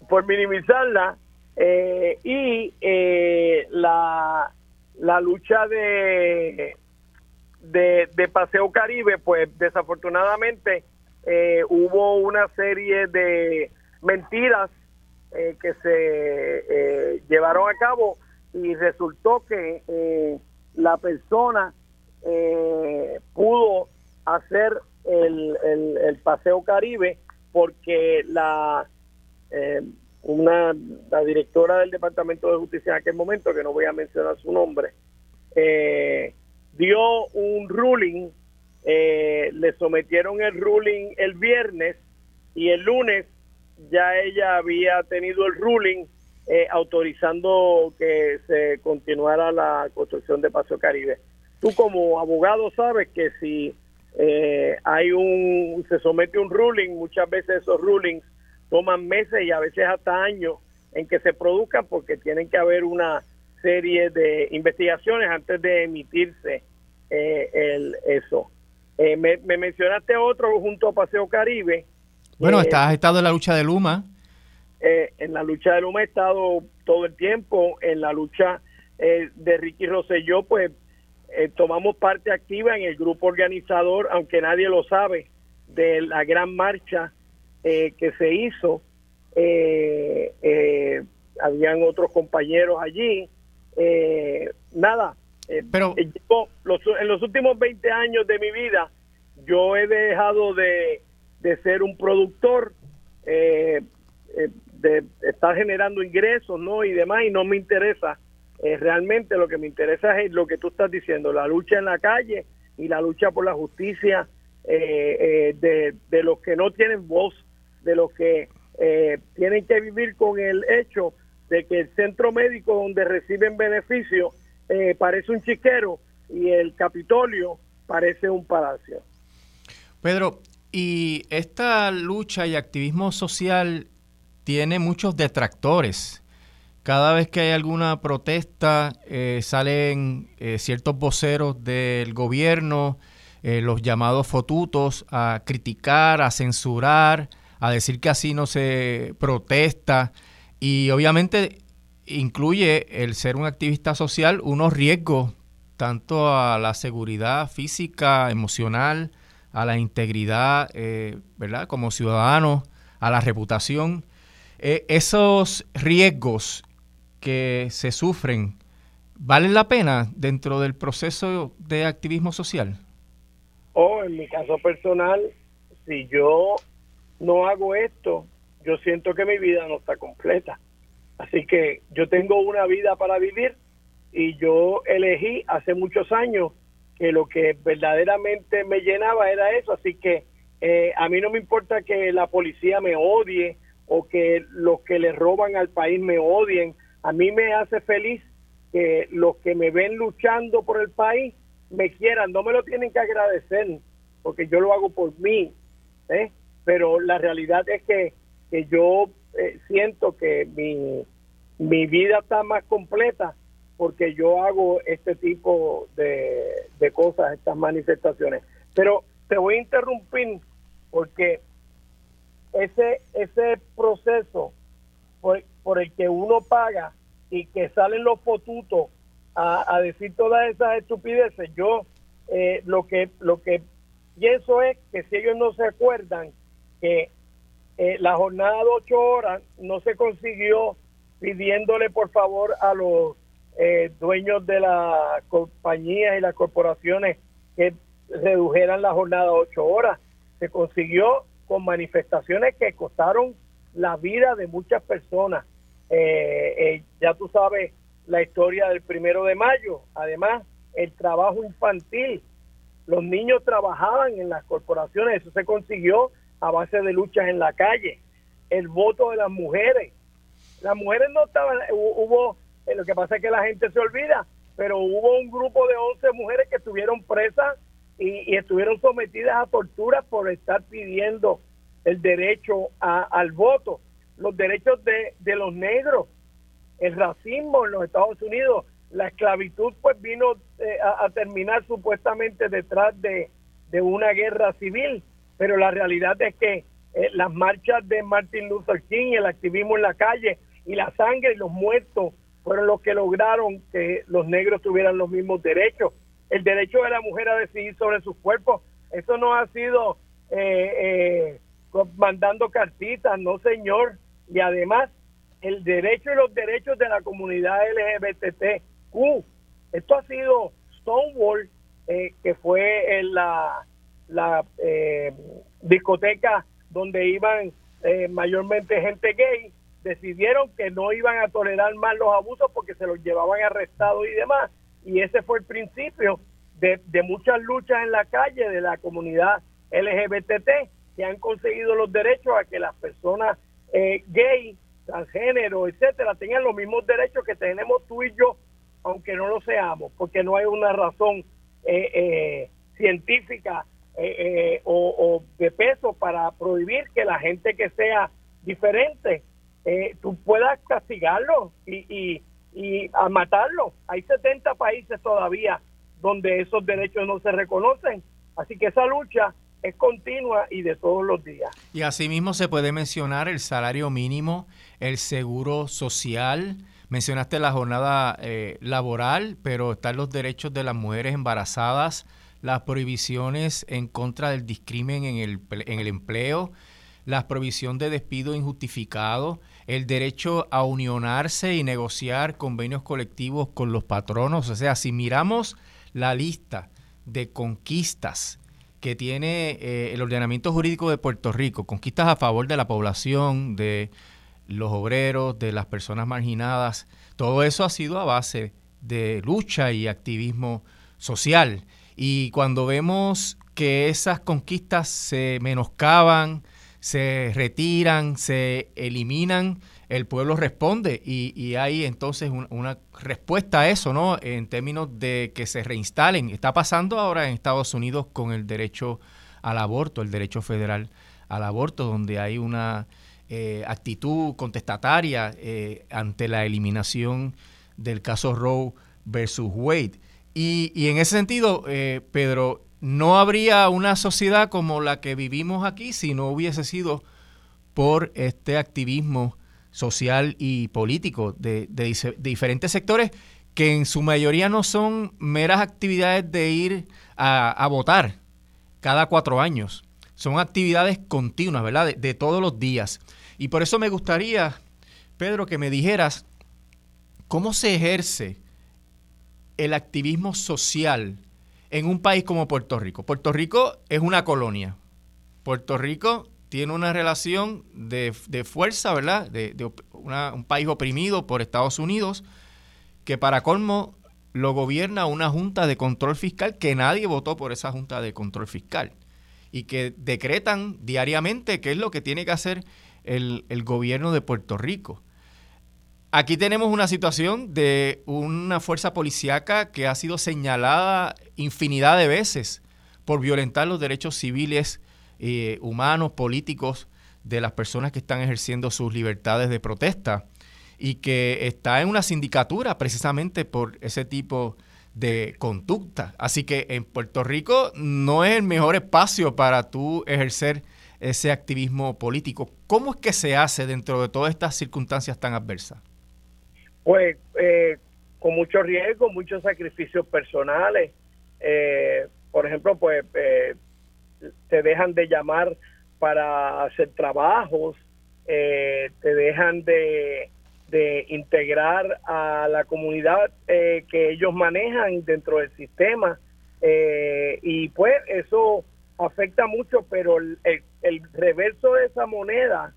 por minimizarla eh, y eh, la, la lucha de, de, Paseo Caribe, pues desafortunadamente eh, hubo una serie de mentiras que se llevaron a cabo y resultó que la persona pudo hacer el, el, el, Paseo Caribe porque la una la directora del Departamento de Justicia en aquel momento, que no voy a mencionar su nombre, eh, dio un ruling, eh, le sometieron el ruling el viernes y el lunes ya ella había tenido el ruling eh, autorizando que se continuara la construcción de Paso Caribe. Tú como abogado sabes que si hay un se somete un ruling, muchas veces esos rulings toman meses y a veces hasta años en que se produzcan porque tienen que haber una serie de investigaciones antes de emitirse eh, el, eso. Eh, me, mencionaste otro junto a Paseo Caribe. Bueno, eh, has estado en la lucha de Luma. en la lucha de Luma he estado todo el tiempo. En la lucha de Ricky Rosselló, pues tomamos parte activa en el grupo organizador, aunque nadie lo sabe, de la gran marcha eh, que se hizo. Eh, eh, habían otros compañeros allí. nada, pero en los últimos 20 años de mi vida, yo he dejado de, ser un productor, de estar generando ingresos, ¿no? Y demás, y no me interesa. realmente lo que me interesa es lo que tú estás diciendo, la lucha en la calle y la lucha por la justicia de, de, los que no tienen voz de los que eh, tienen que vivir con el hecho de que el centro médico donde reciben beneficio eh, parece un chiquero y el Capitolio parece un palacio. Pedro, y esta lucha y activismo social tiene muchos detractores. Cada vez que hay alguna protesta, eh, salen eh, ciertos voceros del gobierno, los llamados fotutos, a criticar, a censurar, a decir que así no se protesta. Y obviamente incluye el ser un activista social unos riesgos tanto a la seguridad física, emocional, a la integridad, ¿verdad? Como ciudadano, a la reputación. esos riesgos que se sufren valen la pena dentro del proceso de activismo social? O en mi caso personal, si yo no hago esto, yo siento que mi vida no está completa. Así que yo tengo una vida para vivir y yo elegí hace muchos años que lo que verdaderamente me llenaba era eso. Así que eh, a mí no me importa que la policía me odie o que los que le roban al país me odien a mí me hace feliz que los que me ven luchando por el país me quieran, no me lo tienen que agradecer, porque yo lo hago por mí, ¿eh? Pero la realidad es que, yo eh, siento que mi, mi vida está más completa porque yo hago este tipo de, de cosas, estas manifestaciones. Pero te voy a interrumpir porque ese, ese proceso por, por el que uno paga y que salen los fotutos a, decir todas esas estupideces, yo eh, lo que lo que pienso es que si ellos no se acuerdan que eh, la jornada de ocho horas no se consiguió pidiéndole por favor a los eh, dueños de las compañías y las corporaciones que redujeran la jornada de ocho horas, se consiguió con manifestaciones que costaron la vida de muchas personas. Eh, eh, ya tú sabes la historia del primero de mayo. Además, el trabajo infantil. Los niños trabajaban en las corporaciones, eso se consiguió a base de luchas en la calle. El voto de las mujeres. Las mujeres no estaban, hubo, eh, lo que pasa es que la gente se olvida, pero hubo un grupo de 11 mujeres que estuvieron presas y, estuvieron sometidas a torturas por estar pidiendo el derecho al voto los derechos de, de los negros, el racismo en los Estados Unidos, la esclavitud pues vino eh, a, terminar supuestamente detrás de, una guerra civil, pero la realidad es que eh, las marchas de Martin Luther King, el activismo en la calle y la sangre y los muertos fueron los que lograron que los negros tuvieran los mismos derechos. El derecho de la mujer a decidir sobre sus cuerpos, eso no ha sido eh, mandando cartitas, no señor y además el derecho y los derechos de la comunidad LGBTQ. Esto ha sido Stonewall, eh, que fue en la, la eh, discoteca donde iban eh, mayormente gente gay, decidieron que no iban a tolerar más los abusos porque se los llevaban arrestados y demás. Y ese fue el principio de, muchas luchas en la calle de la comunidad LGBT que han conseguido los derechos a que las personas eh, gay, transgénero, etcétera, tengan los mismos derechos que tenemos tú y yo, aunque no lo seamos, porque no hay una razón eh, eh, científica eh, o, de peso para prohibir que la gente que sea diferente, tú puedas castigarlo y, y, y a matarlo. Hay 70 países todavía donde esos derechos no se reconocen. Así que esa lucha es continua y de todos los días. Y asimismo se puede mencionar el salario mínimo, el seguro social, mencionaste la jornada eh, laboral, pero están los derechos de las mujeres embarazadas, las prohibiciones en contra del discrimen en el, en el empleo, la provisión de despido injustificado, el derecho a unionarse y negociar convenios colectivos con los patronos. O sea, si miramos la lista de conquistas que tiene eh, el ordenamiento jurídico de Puerto Rico, conquistas a favor de la población, de los obreros, de las personas marginadas, todo eso ha sido a base de lucha y activismo social. Y cuando vemos que esas conquistas se menoscaban, se retiran, se eliminan, el pueblo responde y, hay entonces una respuesta a eso, ¿no? En términos de que se reinstalen. Está pasando ahora en Estados Unidos con el derecho al aborto, el derecho federal al aborto, donde hay una eh, actitud contestataria eh, ante la eliminación del caso Roe versus Wade. Y, en ese sentido, eh, Pedro, no habría una sociedad como la que vivimos aquí si no hubiese sido por este activismo social y político de, diferentes sectores que en su mayoría no son meras actividades de ir a, a votar cada cuatro años. Son actividades continuas, ¿verdad? De, todos los días. Y por eso me gustaría, Pedro, que me dijeras cómo se ejerce el activismo social en un país como Puerto Rico. Puerto Rico es una colonia. Puerto Rico tiene una relación de, de fuerza, ¿verdad? De, de un país oprimido por Estados Unidos, que para colmo lo gobierna una junta de control fiscal que nadie votó por esa junta de control fiscal y que decretan diariamente qué es lo que tiene que hacer el gobierno de Puerto Rico. Aquí tenemos una situación de una fuerza policíaca que ha sido señalada infinidad de veces por violentar los derechos civiles, eh, humanos, políticos de las personas que están ejerciendo sus libertades de protesta y que está en una sindicatura precisamente por ese tipo de conducta. Así que en Puerto Rico no es el mejor espacio para tú ejercer ese activismo político. ¿Cómo es que se hace dentro de todas estas circunstancias tan adversas? Pues eh, con mucho riesgo, muchos sacrificios personales. Eh, por ejemplo, pues eh, te dejan de llamar para hacer trabajos, eh, te dejan de, de, integrar a la comunidad eh, que ellos manejan dentro del sistema. Y pues eso afecta mucho, pero el, el, el reverso de esa moneda,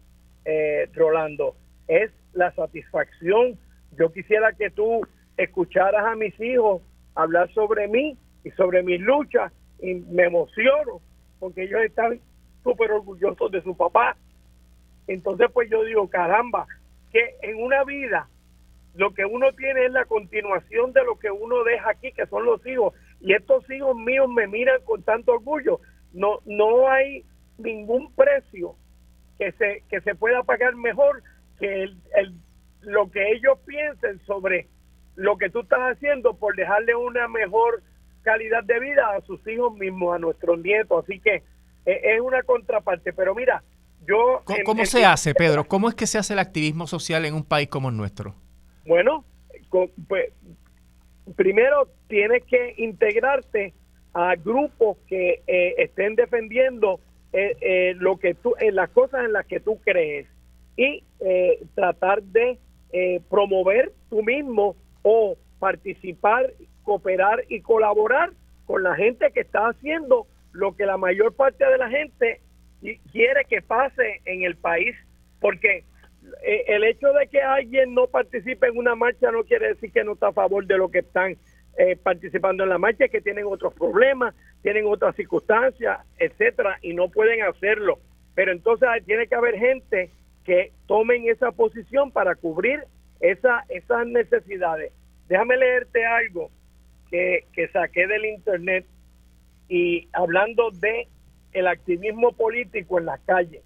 Rolando, es la satisfacción yo quisiera que tú escucharas a mis hijos hablar sobre mí y sobre mis luchas y me emociono porque ellos están súper orgullosos de su papá. Entonces pues yo digo, caramba, que en una vida lo que uno tiene es la continuación de lo que uno deja aquí, que son los hijos. Y estos hijos míos me miran con tanto orgullo. No, no hay ningún precio que se, que se pueda pagar mejor que el, el lo que ellos piensen sobre lo que tú estás haciendo por dejarle una mejor calidad de vida a sus hijos mismos, a nuestros nietos. Así que eh, es una contraparte. Pero mira, yo... ¿Cómo, cómo se hace, Pedro? ¿Cómo es que se hace el activismo social en un país como el nuestro? Bueno, con, pues, primero tienes que integrarte a grupos que eh, estén defendiendo eh, eh, lo que tú, en las cosas en las que tú crees y eh, tratar de eh, promover tú mismo o participar, cooperar y colaborar con la gente que está haciendo lo que la mayor parte de la gente quiere que pase en el país, porque eh, el hecho de que alguien no participe en una marcha no quiere decir que no está a favor de lo que están eh, participando en la marcha, que tienen otros problemas, tienen otras circunstancias, etcétera, y no pueden hacerlo. Pero entonces tiene que haber gente que tomen esa posición para cubrir esa, esas necesidades. Déjame leerte algo que, que saqué del internet y hablando de el activismo político en las calles.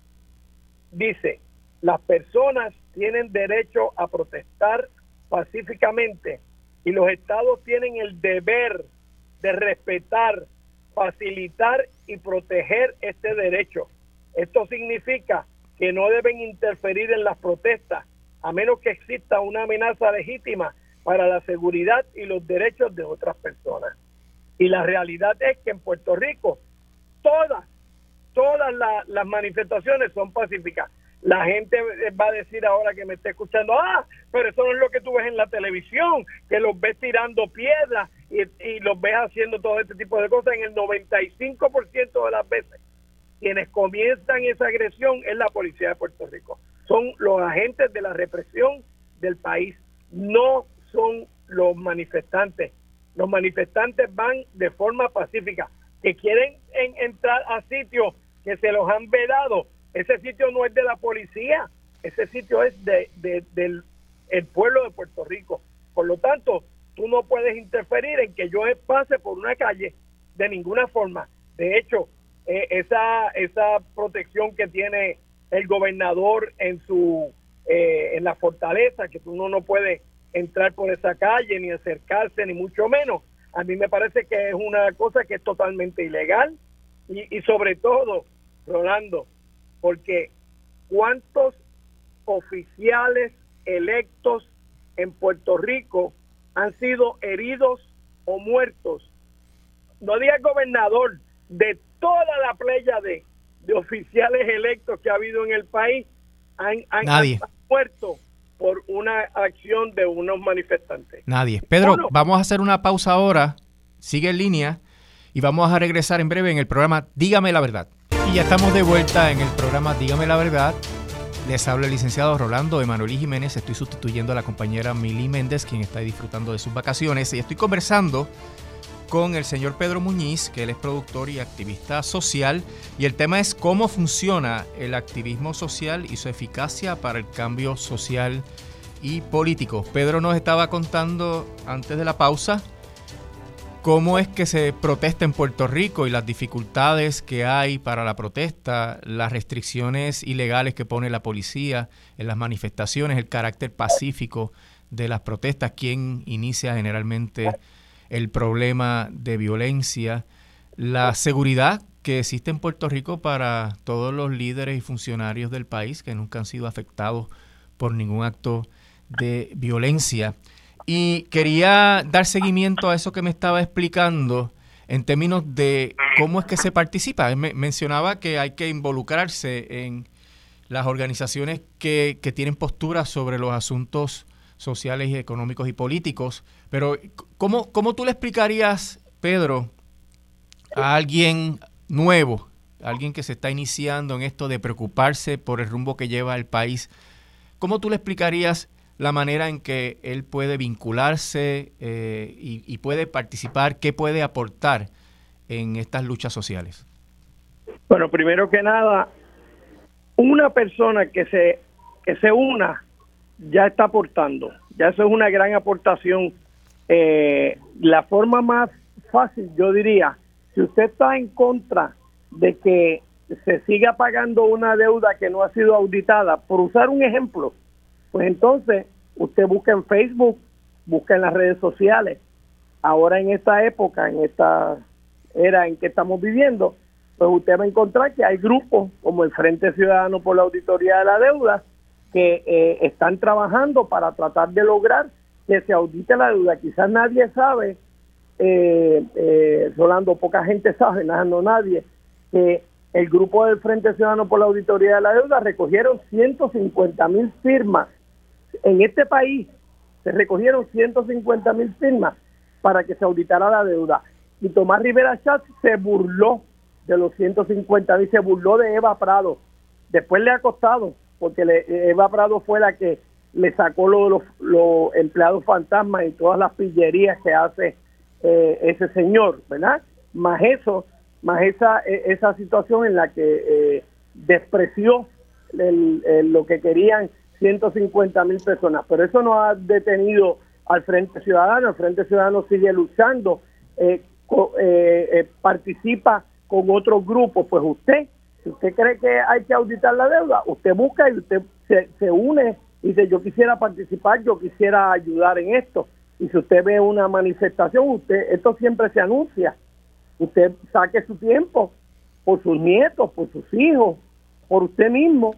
Dice, las personas tienen derecho a protestar pacíficamente y los estados tienen el deber de respetar, facilitar y proteger este derecho. Esto significa que no deben interferir en las protestas a menos que exista una amenaza legítima para la seguridad y los derechos de otras personas. Y la realidad es que en Puerto Rico todas, todas la, las manifestaciones son pacíficas. La gente va a decir ahora que me está escuchando, ah, pero eso no es lo que tú ves en la televisión, que los ves tirando piedras y, y los ves haciendo todo este tipo de cosas en el 95% de las veces quienes comienzan esa agresión es la policía de Puerto Rico. Son los agentes de la represión del país, no son los manifestantes. Los manifestantes van de forma pacífica, que quieren entrar a sitios que se los han vedado. Ese sitio no es de la policía, ese sitio es de, del el pueblo de Puerto Rico. Por lo tanto, tú no puedes interferir en que yo pase por una calle de ninguna forma. De hecho, eh, esa, esa protección que tiene el gobernador en su eh, en la fortaleza, que uno no puede entrar por esa calle ni acercarse, ni mucho menos. A mí me parece que es una cosa que es totalmente ilegal y, y sobre todo, Rolando, porque ¿cuántos oficiales electos en Puerto Rico han sido heridos o muertos? No diga gobernador, de toda la playa de, de oficiales electos que ha habido en el país, han, han, Nadie. muerto por una acción de unos manifestantes. Nadie. Pedro, Uno. vamos a hacer una pausa ahora. Sigue en línea y vamos a regresar en breve en el programa Dígame la verdad. Y ya estamos de vuelta en el programa Dígame la verdad. Les habla el licenciado Rolando Emanuel Jiménez. Estoy sustituyendo a la compañera Mili Méndez, quien está disfrutando de sus vacaciones. Y estoy conversando con el señor Pedro Muñiz, que él es productor y activista social. Y el tema es cómo funciona el activismo social y su eficacia para el cambio social y político. Pedro nos estaba contando antes de la pausa cómo es que se protesta en Puerto Rico y las dificultades que hay para la protesta, las restricciones ilegales que pone la policía en las manifestaciones, el carácter pacífico de las protestas, quién inicia generalmente el problema de violencia, la seguridad que existe en Puerto Rico para todos los líderes y funcionarios del país que nunca han sido afectados por ningún acto de violencia. Y quería dar seguimiento a eso que me estaba explicando en términos de cómo es que se participa. Me mencionaba que hay que involucrarse en las organizaciones que, que tienen posturas sobre los asuntos sociales y económicos y políticos. Pero, ¿cómo, cómo tú le explicarías, Pedro, a alguien nuevo, alguien que se está iniciando en esto de preocuparse por el rumbo que lleva el país? ¿Cómo tú le explicarías la manera en que él puede vincularse eh, y, y puede participar, qué puede aportar en estas luchas sociales? Bueno, primero que nada, una persona que se, que se una ya está aportando. Ya eso es una gran aportación. Eh, la forma más fácil, yo diría, si usted está en contra de que se siga pagando una deuda que no ha sido auditada, por usar un ejemplo, pues entonces usted busca en Facebook, busca en las redes sociales. Ahora en esta época, en esta era en que estamos viviendo, pues usted va a encontrar que hay grupos como el Frente Ciudadano por la Auditoría de la Deuda que eh, están trabajando para tratar de lograr que se audite la deuda. Quizás nadie sabe, eh, eh, Rolando, poca gente sabe, nada, no nadie, que el grupo del Frente Ciudadano por la Auditoría de la Deuda recogieron 150 mil firmas. En este país se recogieron 150 mil firmas para que se auditara la deuda. Y Tomás Rivera Chatz se burló de los 150 mil, se burló de Eva Prado. Después le ha costado, porque le, Eva Prado fue la que le sacó lo los, los empleados fantasmas y todas las pillerías que hace eh, ese señor, ¿verdad? Más eso, más esa, eh, esa situación en la que eh, despreció el, el, lo que querían 150 mil personas. Pero eso no ha detenido al Frente Ciudadano. El Frente Ciudadano sigue luchando, eh, co, eh, participa con otros grupos. Pues usted, si usted cree que hay que auditar la deuda, usted busca y usted se, se une y dice yo quisiera participar, yo quisiera ayudar en esto. Y si usted ve una manifestación, usted esto siempre se anuncia. Usted saque su tiempo por sus nietos, por sus hijos, por usted mismo,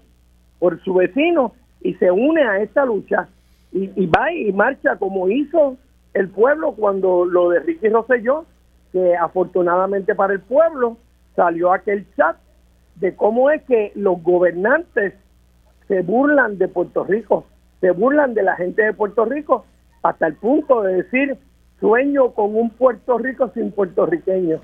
por su vecino y se une a esta lucha y, y va y marcha como hizo el pueblo cuando lo de Ricky Rosselló, que afortunadamente para el pueblo salió aquel chat de cómo es que los gobernantes se burlan de Puerto Rico, se burlan de la gente de Puerto Rico, hasta el punto de decir, sueño con un Puerto Rico sin puertorriqueños.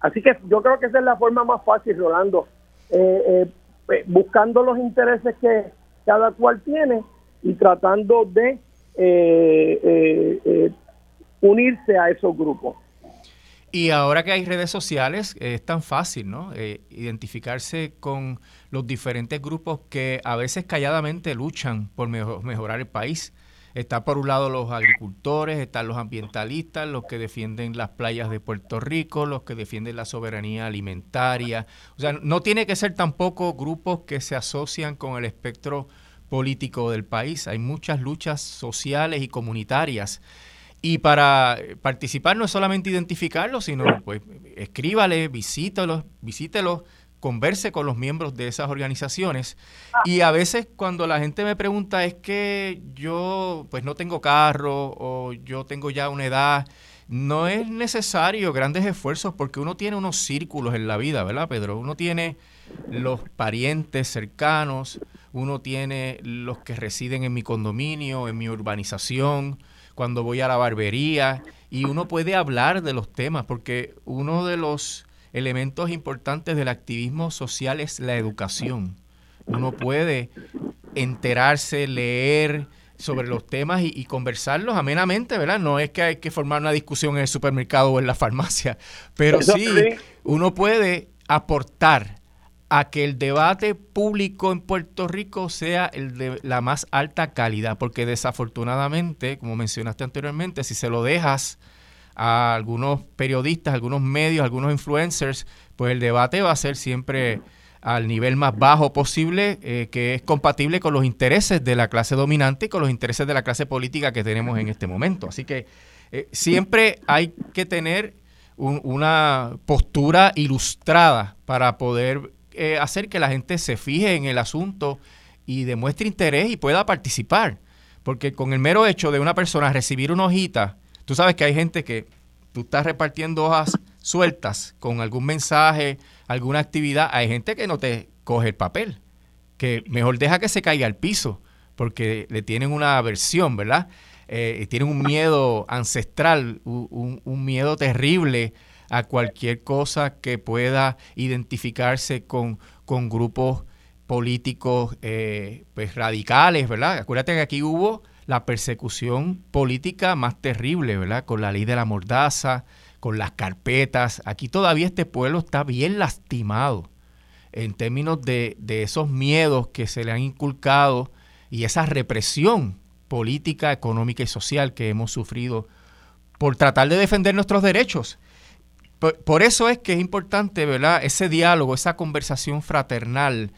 Así que yo creo que esa es la forma más fácil, Rolando, eh, eh, buscando los intereses que cada cual tiene y tratando de eh, unirse a esos grupos. Y ahora que hay redes sociales, es tan fácil, ¿no? Eh, identificarse con los diferentes grupos que a veces calladamente luchan por mejor, mejorar el país. Está por un lado los agricultores, están los ambientalistas, los que defienden las playas de Puerto Rico, los que defienden la soberanía alimentaria. O sea, no tiene que ser tampoco grupos que se asocian con el espectro político del país. Hay muchas luchas sociales y comunitarias. Y para participar no es solamente identificarlos, sino pues escríbale, visítelos, visítelos converse con los miembros de esas organizaciones y a veces cuando la gente me pregunta es que yo pues no tengo carro o yo tengo ya una edad, no es necesario grandes esfuerzos porque uno tiene unos círculos en la vida, ¿verdad, Pedro? Uno tiene los parientes cercanos, uno tiene los que residen en mi condominio, en mi urbanización, cuando voy a la barbería y uno puede hablar de los temas porque uno de los elementos importantes del activismo social es la educación. Uno puede enterarse, leer sobre los temas y, conversarlos amenamente, ¿verdad? No es que hay que formar una discusión en el supermercado o en la farmacia, pero sí uno puede aportar a que el debate público en Puerto Rico sea el de la más alta calidad, porque desafortunadamente, como mencionaste anteriormente, si se lo dejas a algunos periodistas, algunos medios, algunos influencers, pues el debate va a ser siempre al nivel más bajo posible, eh, que es compatible con los intereses de la clase dominante y con los intereses de la clase política que tenemos en este momento. Así que eh, siempre hay que tener una postura ilustrada para poder eh, hacer que la gente se fije en el asunto y demuestre interés y pueda participar. Porque con el mero hecho de una persona recibir una hojita, Tú sabes que hay gente que tú estás repartiendo hojas sueltas con algún mensaje, alguna actividad. Hay gente que no te coge el papel, que mejor deja que se caiga al piso, porque le tienen una aversión, ¿verdad? Eh, tienen un miedo ancestral, un, miedo terrible a cualquier cosa que pueda identificarse con, con grupos políticos eh, pues radicales, ¿verdad? Acuérdate que aquí hubo la persecución política más terrible, ¿verdad? Con la ley de la mordaza, con las carpetas. Aquí todavía este pueblo está bien lastimado en términos de, esos miedos que se le han inculcado y esa represión política, económica y social que hemos sufrido por tratar de defender nuestros derechos. Por, eso es que es importante, ¿verdad? Ese diálogo, esa conversación fraternal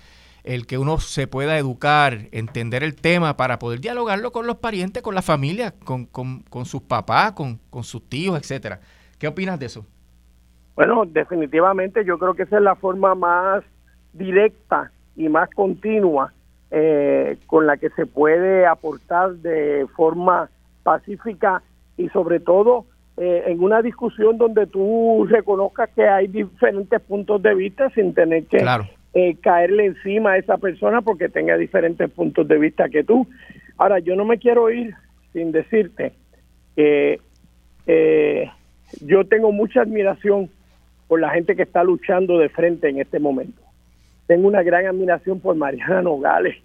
el que uno se pueda educar, entender el tema para poder dialogarlo con los parientes, con la familia, con, sus papás, con, sus tíos, etcétera. ¿Qué opinas de eso? Bueno, definitivamente yo creo que esa es la forma más directa y más continua eh, con la que se puede aportar de forma pacífica y sobre todo eh, en una discusión donde tú reconozcas que hay diferentes puntos de vista sin tener que claro. Eh, caerle encima a esa persona porque tenga diferentes puntos de vista que tú. Ahora, yo no me quiero ir sin decirte que eh, yo tengo mucha admiración por la gente que está luchando de frente en este momento. Tengo una gran admiración por Mariana Nogales,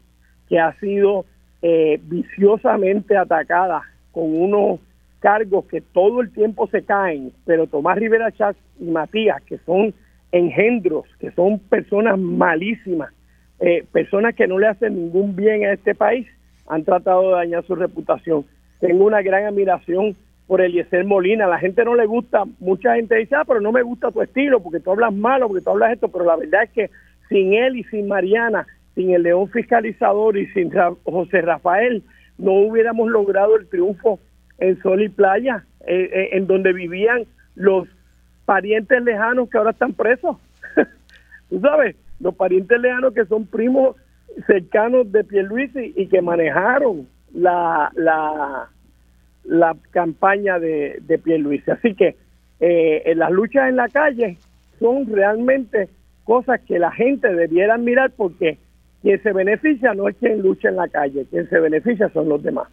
que ha sido eh, viciosamente atacada con unos cargos que todo el tiempo se caen, pero Tomás Rivera Chávez y Matías, que son engendros, que son personas malísimas, eh, personas que no le hacen ningún bien a este país, han tratado de dañar su reputación. Tengo una gran admiración por Eliezer Molina. La gente no le gusta, mucha gente dice, ah, pero no me gusta tu estilo, porque tú hablas malo, porque tú hablas esto, pero la verdad es que sin él y sin Mariana, sin el León Fiscalizador y sin José Rafael, no hubiéramos logrado el triunfo en Sol y Playa, eh, eh, en donde vivían los parientes lejanos que ahora están presos. *laughs* Tú sabes, los parientes lejanos que son primos cercanos de Pierluisi y que manejaron la, la, la campaña de, de Pierluisi. Así que eh, las luchas en la calle son realmente cosas que la gente debiera mirar porque quien se beneficia no es quien lucha en la calle, quien se beneficia son los demás.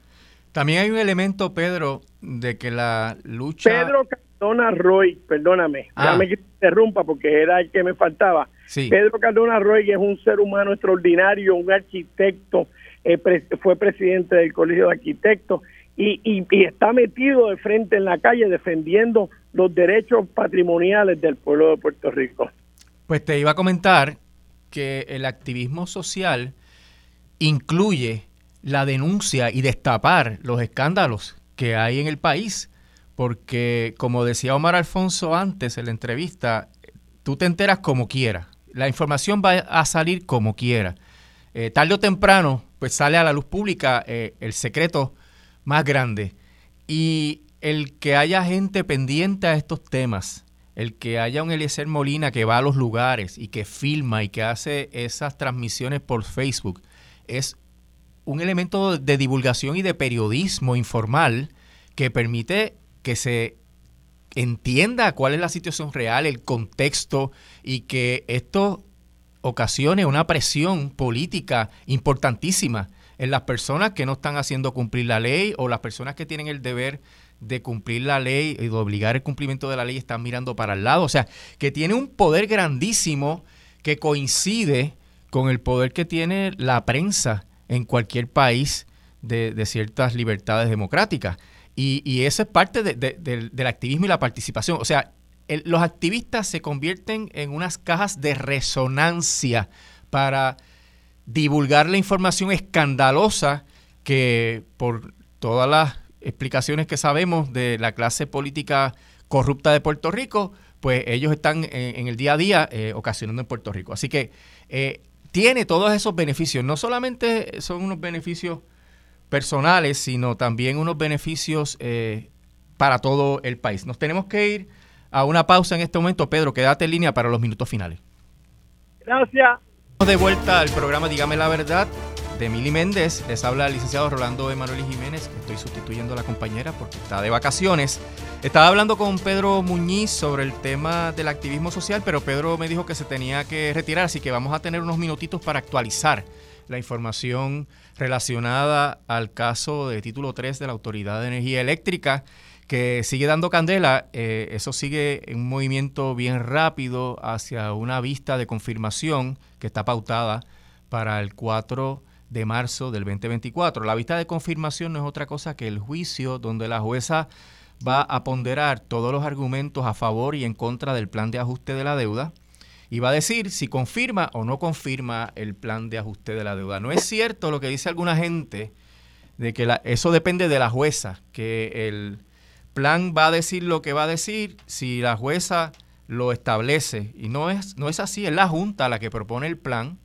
También hay un elemento, Pedro, de que la lucha... Pedro Cardona Roy, perdóname, ya ah. me interrumpa porque era el que me faltaba. Pedro Cardona Roy es un ser humano extraordinario, un arquitecto, eh, fue presidente del Colegio de Arquitectos y, y, está metido de frente en la calle defendiendo los derechos patrimoniales del pueblo de Puerto Rico. Pues te iba a comentar que el activismo social incluye la denuncia y destapar los escándalos que hay en el país. Porque, como decía Omar Alfonso antes en la entrevista, tú te enteras como quieras. La información va a salir como quiera. Eh, tarde o temprano, pues sale a la luz pública eh, el secreto más grande. Y el que haya gente pendiente a estos temas, el que haya un Eliezer Molina que va a los lugares y que filma y que hace esas transmisiones por Facebook, es un elemento de divulgación y de periodismo informal que permite que se entienda cuál es la situación real, el contexto y que esto ocasione una presión política importantísima en las personas que no están haciendo cumplir la ley o las personas que tienen el deber de cumplir la ley y de obligar el cumplimiento de la ley están mirando para el lado. O sea, que tiene un poder grandísimo que coincide con el poder que tiene la prensa en cualquier país de, ciertas libertades democráticas. Y, y eso es parte del activismo y la participación. O sea, los activistas se convierten en unas cajas de resonancia para divulgar la información escandalosa que por todas las explicaciones que sabemos de la clase política corrupta de Puerto Rico, pues ellos están en, el día a día eh, ocasionando en Puerto Rico. Así que eh, tiene todos esos beneficios. No solamente son unos beneficios personales, sino también unos beneficios eh, para todo el país. Nos tenemos que ir a una pausa en este momento. Pedro, quédate en línea para los minutos finales. Gracias. De vuelta al programa Dígame la Verdad de Mili Méndez. Les habla el licenciado Rolando Emanuel Jiménez. Estoy sustituyendo a la compañera porque está de vacaciones. Estaba hablando con Pedro Muñiz sobre el tema del activismo social, pero Pedro me dijo que se tenía que retirar, así que vamos a tener unos minutitos para actualizar la información relacionada al caso de título 3 de la Autoridad de Energía Eléctrica que sigue dando candela, eh, eso sigue en un movimiento bien rápido hacia una vista de confirmación que está pautada para el 4 de marzo del 2024. La vista de confirmación no es otra cosa que el juicio donde la jueza va a ponderar todos los argumentos a favor y en contra del plan de ajuste de la deuda y va a decir si confirma o no confirma el plan de ajuste de la deuda. No es cierto lo que dice alguna gente de que eso depende de la jueza, que el plan va a decir lo que va a decir si la jueza lo establece. Y no es, no es así, es la Junta la que propone el plan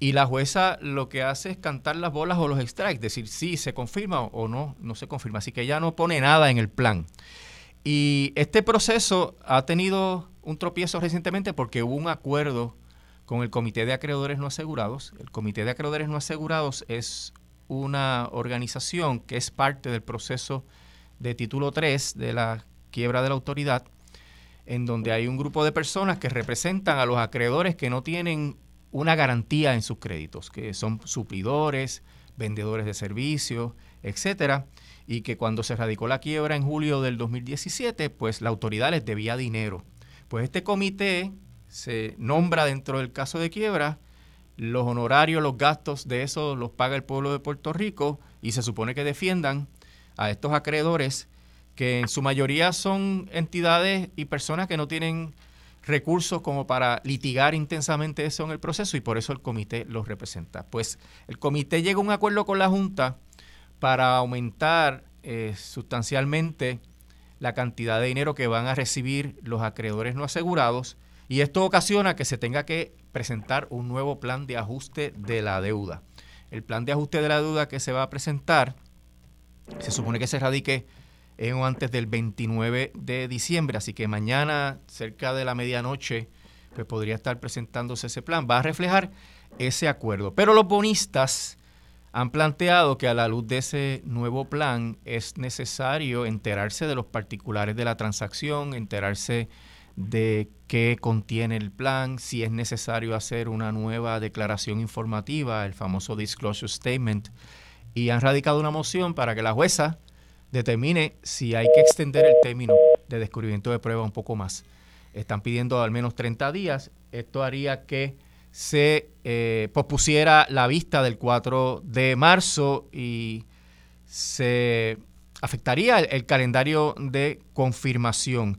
y la jueza lo que hace es cantar las bolas o los strikes, decir si se confirma o no, no se confirma. Así que ya no pone nada en el plan. Y este proceso ha tenido un tropiezo recientemente porque hubo un acuerdo con el Comité de Acreedores No Asegurados. El Comité de Acreedores No Asegurados es una organización que es parte del proceso de título 3 de la quiebra de la autoridad, en donde hay un grupo de personas que representan a los acreedores que no tienen una garantía en sus créditos, que son suplidores, vendedores de servicios, etcétera, y que cuando se radicó la quiebra en julio del 2017, pues la autoridad les debía dinero. Pues este comité se nombra dentro del caso de quiebra, los honorarios, los gastos de eso los paga el pueblo de Puerto Rico y se supone que defiendan a estos acreedores que en su mayoría son entidades y personas que no tienen recursos como para litigar intensamente eso en el proceso y por eso el comité los representa. Pues el comité llega a un acuerdo con la Junta para aumentar eh, sustancialmente la cantidad de dinero que van a recibir los acreedores no asegurados y esto ocasiona que se tenga que presentar un nuevo plan de ajuste de la deuda. El plan de ajuste de la deuda que se va a presentar se supone que se radique en antes del 29 de diciembre, así que mañana, cerca de la medianoche, pues podría estar presentándose ese plan. Va a reflejar ese acuerdo. Pero los bonistas han planteado que a la luz de ese nuevo plan es necesario enterarse de los particulares de la transacción, enterarse de qué contiene el plan, si es necesario hacer una nueva declaración informativa, el famoso disclosure statement, y han radicado una moción para que la jueza determine si hay que extender el término de descubrimiento de prueba un poco más. Están pidiendo al menos 30 días. Esto haría que se eh, pospusiera la vista del 4 de marzo y se afectaría el, calendario de confirmación.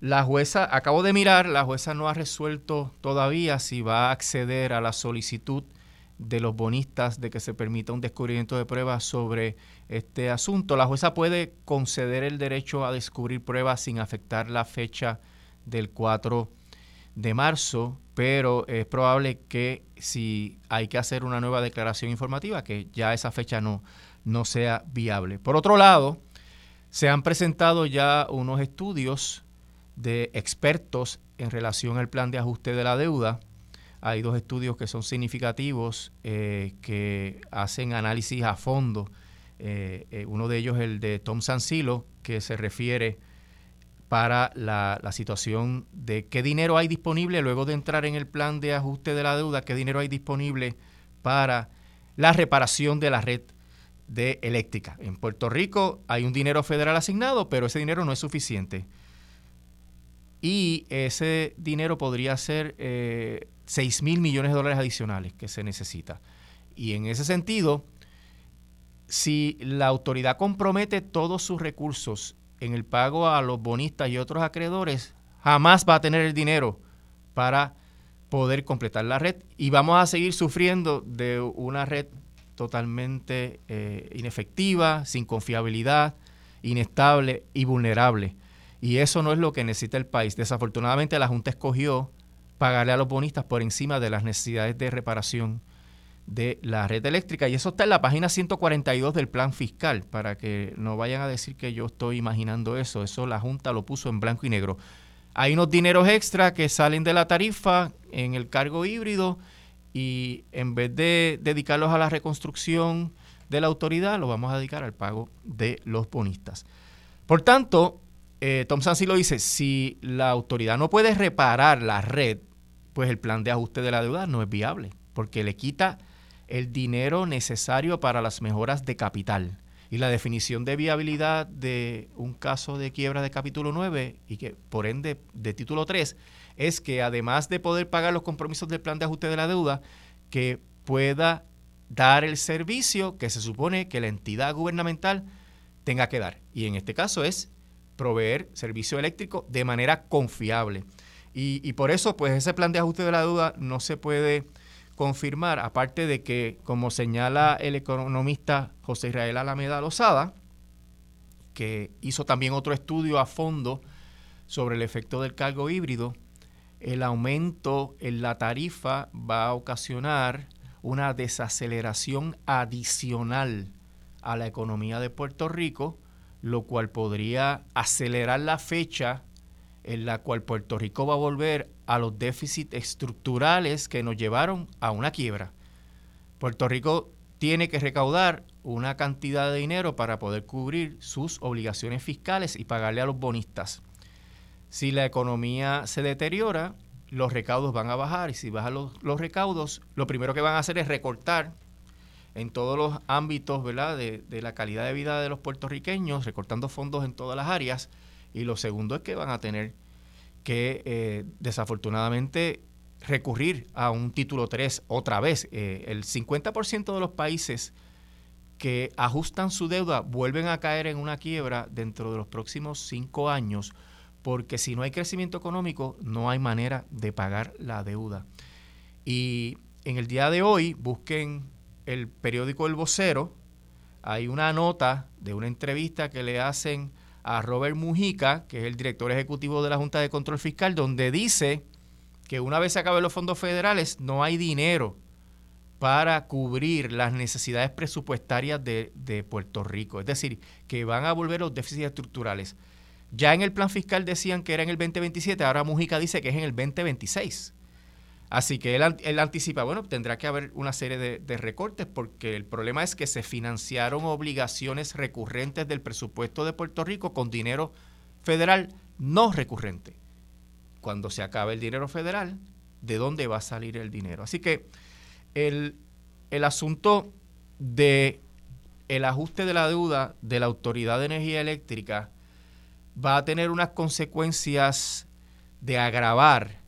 La jueza, acabo de mirar, la jueza no ha resuelto todavía si va a acceder a la solicitud de los bonistas de que se permita un descubrimiento de pruebas sobre este asunto. La jueza puede conceder el derecho a descubrir pruebas sin afectar la fecha del 4 de marzo, pero es probable que si hay que hacer una nueva declaración informativa, que ya esa fecha no, no sea viable. Por otro lado, se han presentado ya unos estudios de expertos en relación al plan de ajuste de la deuda. Hay dos estudios que son significativos, eh, que hacen análisis a fondo. Eh, eh, uno de ellos el de Tom Sansilo, que se refiere para la, la, situación de qué dinero hay disponible luego de entrar en el plan de ajuste de la deuda, qué dinero hay disponible para la reparación de la red de eléctrica. En Puerto Rico hay un dinero federal asignado, pero ese dinero no es suficiente. Y ese dinero podría ser eh, 6 mil millones de dólares adicionales que se necesita. Y en ese sentido, si la autoridad compromete todos sus recursos en el pago a los bonistas y otros acreedores, jamás va a tener el dinero para poder completar la red y vamos a seguir sufriendo de una red totalmente eh, inefectiva, sin confiabilidad, inestable y vulnerable. Y eso no es lo que necesita el país. Desafortunadamente la Junta escogió pagarle a los bonistas por encima de las necesidades de reparación de la red eléctrica. Y eso está en la página 142 del plan fiscal, para que no vayan a decir que yo estoy imaginando eso. Eso la Junta lo puso en blanco y negro. Hay unos dineros extra que salen de la tarifa en el cargo híbrido y en vez de dedicarlos a la reconstrucción de la autoridad, lo vamos a dedicar al pago de los bonistas. Por tanto, eh, Tom Sansi lo dice, si la autoridad no puede reparar la red, pues el plan de ajuste de la deuda no es viable, porque le quita el dinero necesario para las mejoras de capital. Y la definición de viabilidad de un caso de quiebra de capítulo 9 y que por ende de título 3 es que además de poder pagar los compromisos del plan de ajuste de la deuda, que pueda dar el servicio que se supone que la entidad gubernamental tenga que dar. Y en este caso es proveer servicio eléctrico de manera confiable. Y, y, por eso, pues ese plan de ajuste de la deuda no se puede confirmar, aparte de que, como señala el economista José Israel Alameda Lozada, que hizo también otro estudio a fondo sobre el efecto del cargo híbrido, el aumento en la tarifa va a ocasionar una desaceleración adicional a la economía de Puerto Rico, lo cual podría acelerar la fecha en la cual Puerto Rico va a volver a los déficits estructurales que nos llevaron a una quiebra. Puerto Rico tiene que recaudar una cantidad de dinero para poder cubrir sus obligaciones fiscales y pagarle a los bonistas. Si la economía se deteriora, los recaudos van a bajar y si bajan los, los recaudos, lo primero que van a hacer es recortar en todos los ámbitos ¿verdad? De, de, la calidad de vida de los puertorriqueños, recortando fondos en todas las áreas. Y lo segundo es que van a tener que, eh, desafortunadamente, recurrir a un título 3 otra vez. Eh, el 50% de los países que ajustan su deuda vuelven a caer en una quiebra dentro de los próximos cinco años porque si no hay crecimiento económico, no hay manera de pagar la deuda. Y en el día de hoy, busquen el periódico El Vocero, hay una nota de una entrevista que le hacen a Robert Mujica, que es el director ejecutivo de la Junta de Control Fiscal, donde dice que una vez se acaben los fondos federales, no hay dinero para cubrir las necesidades presupuestarias de, de Puerto Rico. Es decir, que van a volver los déficits estructurales. Ya en el plan fiscal decían que era en el 2027, ahora Mujica dice que es en el 2026. Así que él, anticipa, bueno, tendrá que haber una serie de, de, recortes porque el problema es que se financiaron obligaciones recurrentes del presupuesto de Puerto Rico con dinero federal no recurrente. Cuando se acabe el dinero federal, ¿de dónde va a salir el dinero? Así que el, el asunto de el ajuste de la deuda de la Autoridad de Energía Eléctrica va a tener unas consecuencias de agravar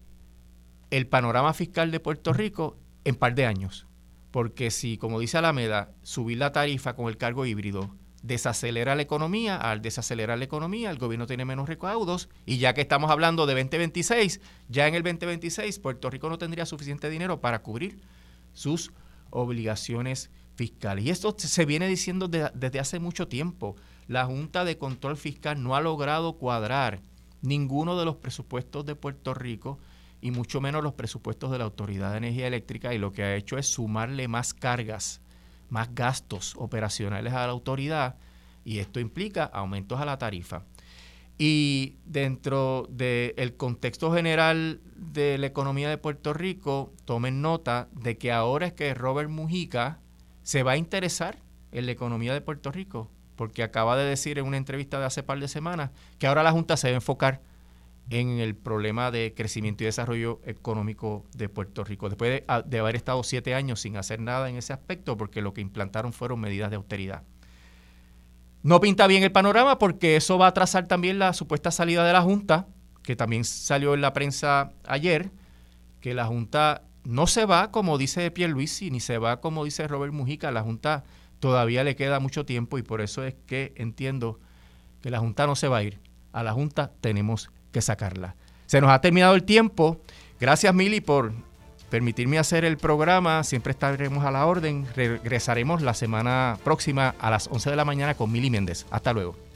el panorama fiscal de Puerto Rico en par de años. Porque si, como dice Alameda, subir la tarifa con el cargo híbrido desacelera la economía, al desacelerar la economía el gobierno tiene menos recaudos y ya que estamos hablando de 2026, ya en el 2026 Puerto Rico no tendría suficiente dinero para cubrir sus obligaciones fiscales. Y esto se viene diciendo desde hace mucho tiempo. La Junta de Control Fiscal no ha logrado cuadrar ninguno de los presupuestos de Puerto Rico y mucho menos los presupuestos de la Autoridad de Energía Eléctrica y lo que ha hecho es sumarle más cargas, más gastos operacionales a la autoridad y esto implica aumentos a la tarifa. Y dentro del contexto general de la economía de Puerto Rico, tomen nota de que ahora es que Robert Mujica se va a interesar en la economía de Puerto Rico, porque acaba de decir en una entrevista de hace par de semanas que ahora la Junta se va a enfocar en el problema de crecimiento y desarrollo económico de Puerto Rico, después de, haber estado siete años sin hacer nada en ese aspecto, porque lo que implantaron fueron medidas de austeridad. No pinta bien el panorama porque eso va a atrasar también la supuesta salida de la Junta, que también salió en la prensa ayer, que la Junta no se va como dice Pierluisi, ni se va como dice Robert Mujica, la Junta todavía le queda mucho tiempo y por eso es que entiendo que la Junta no se va a ir. A la Junta tenemos que sacarla. Se nos ha terminado el tiempo. Gracias Mili por permitirme hacer el programa. Siempre estaremos a la orden. Regresaremos la semana próxima a las 11 de la mañana con Mili Méndez. Hasta luego.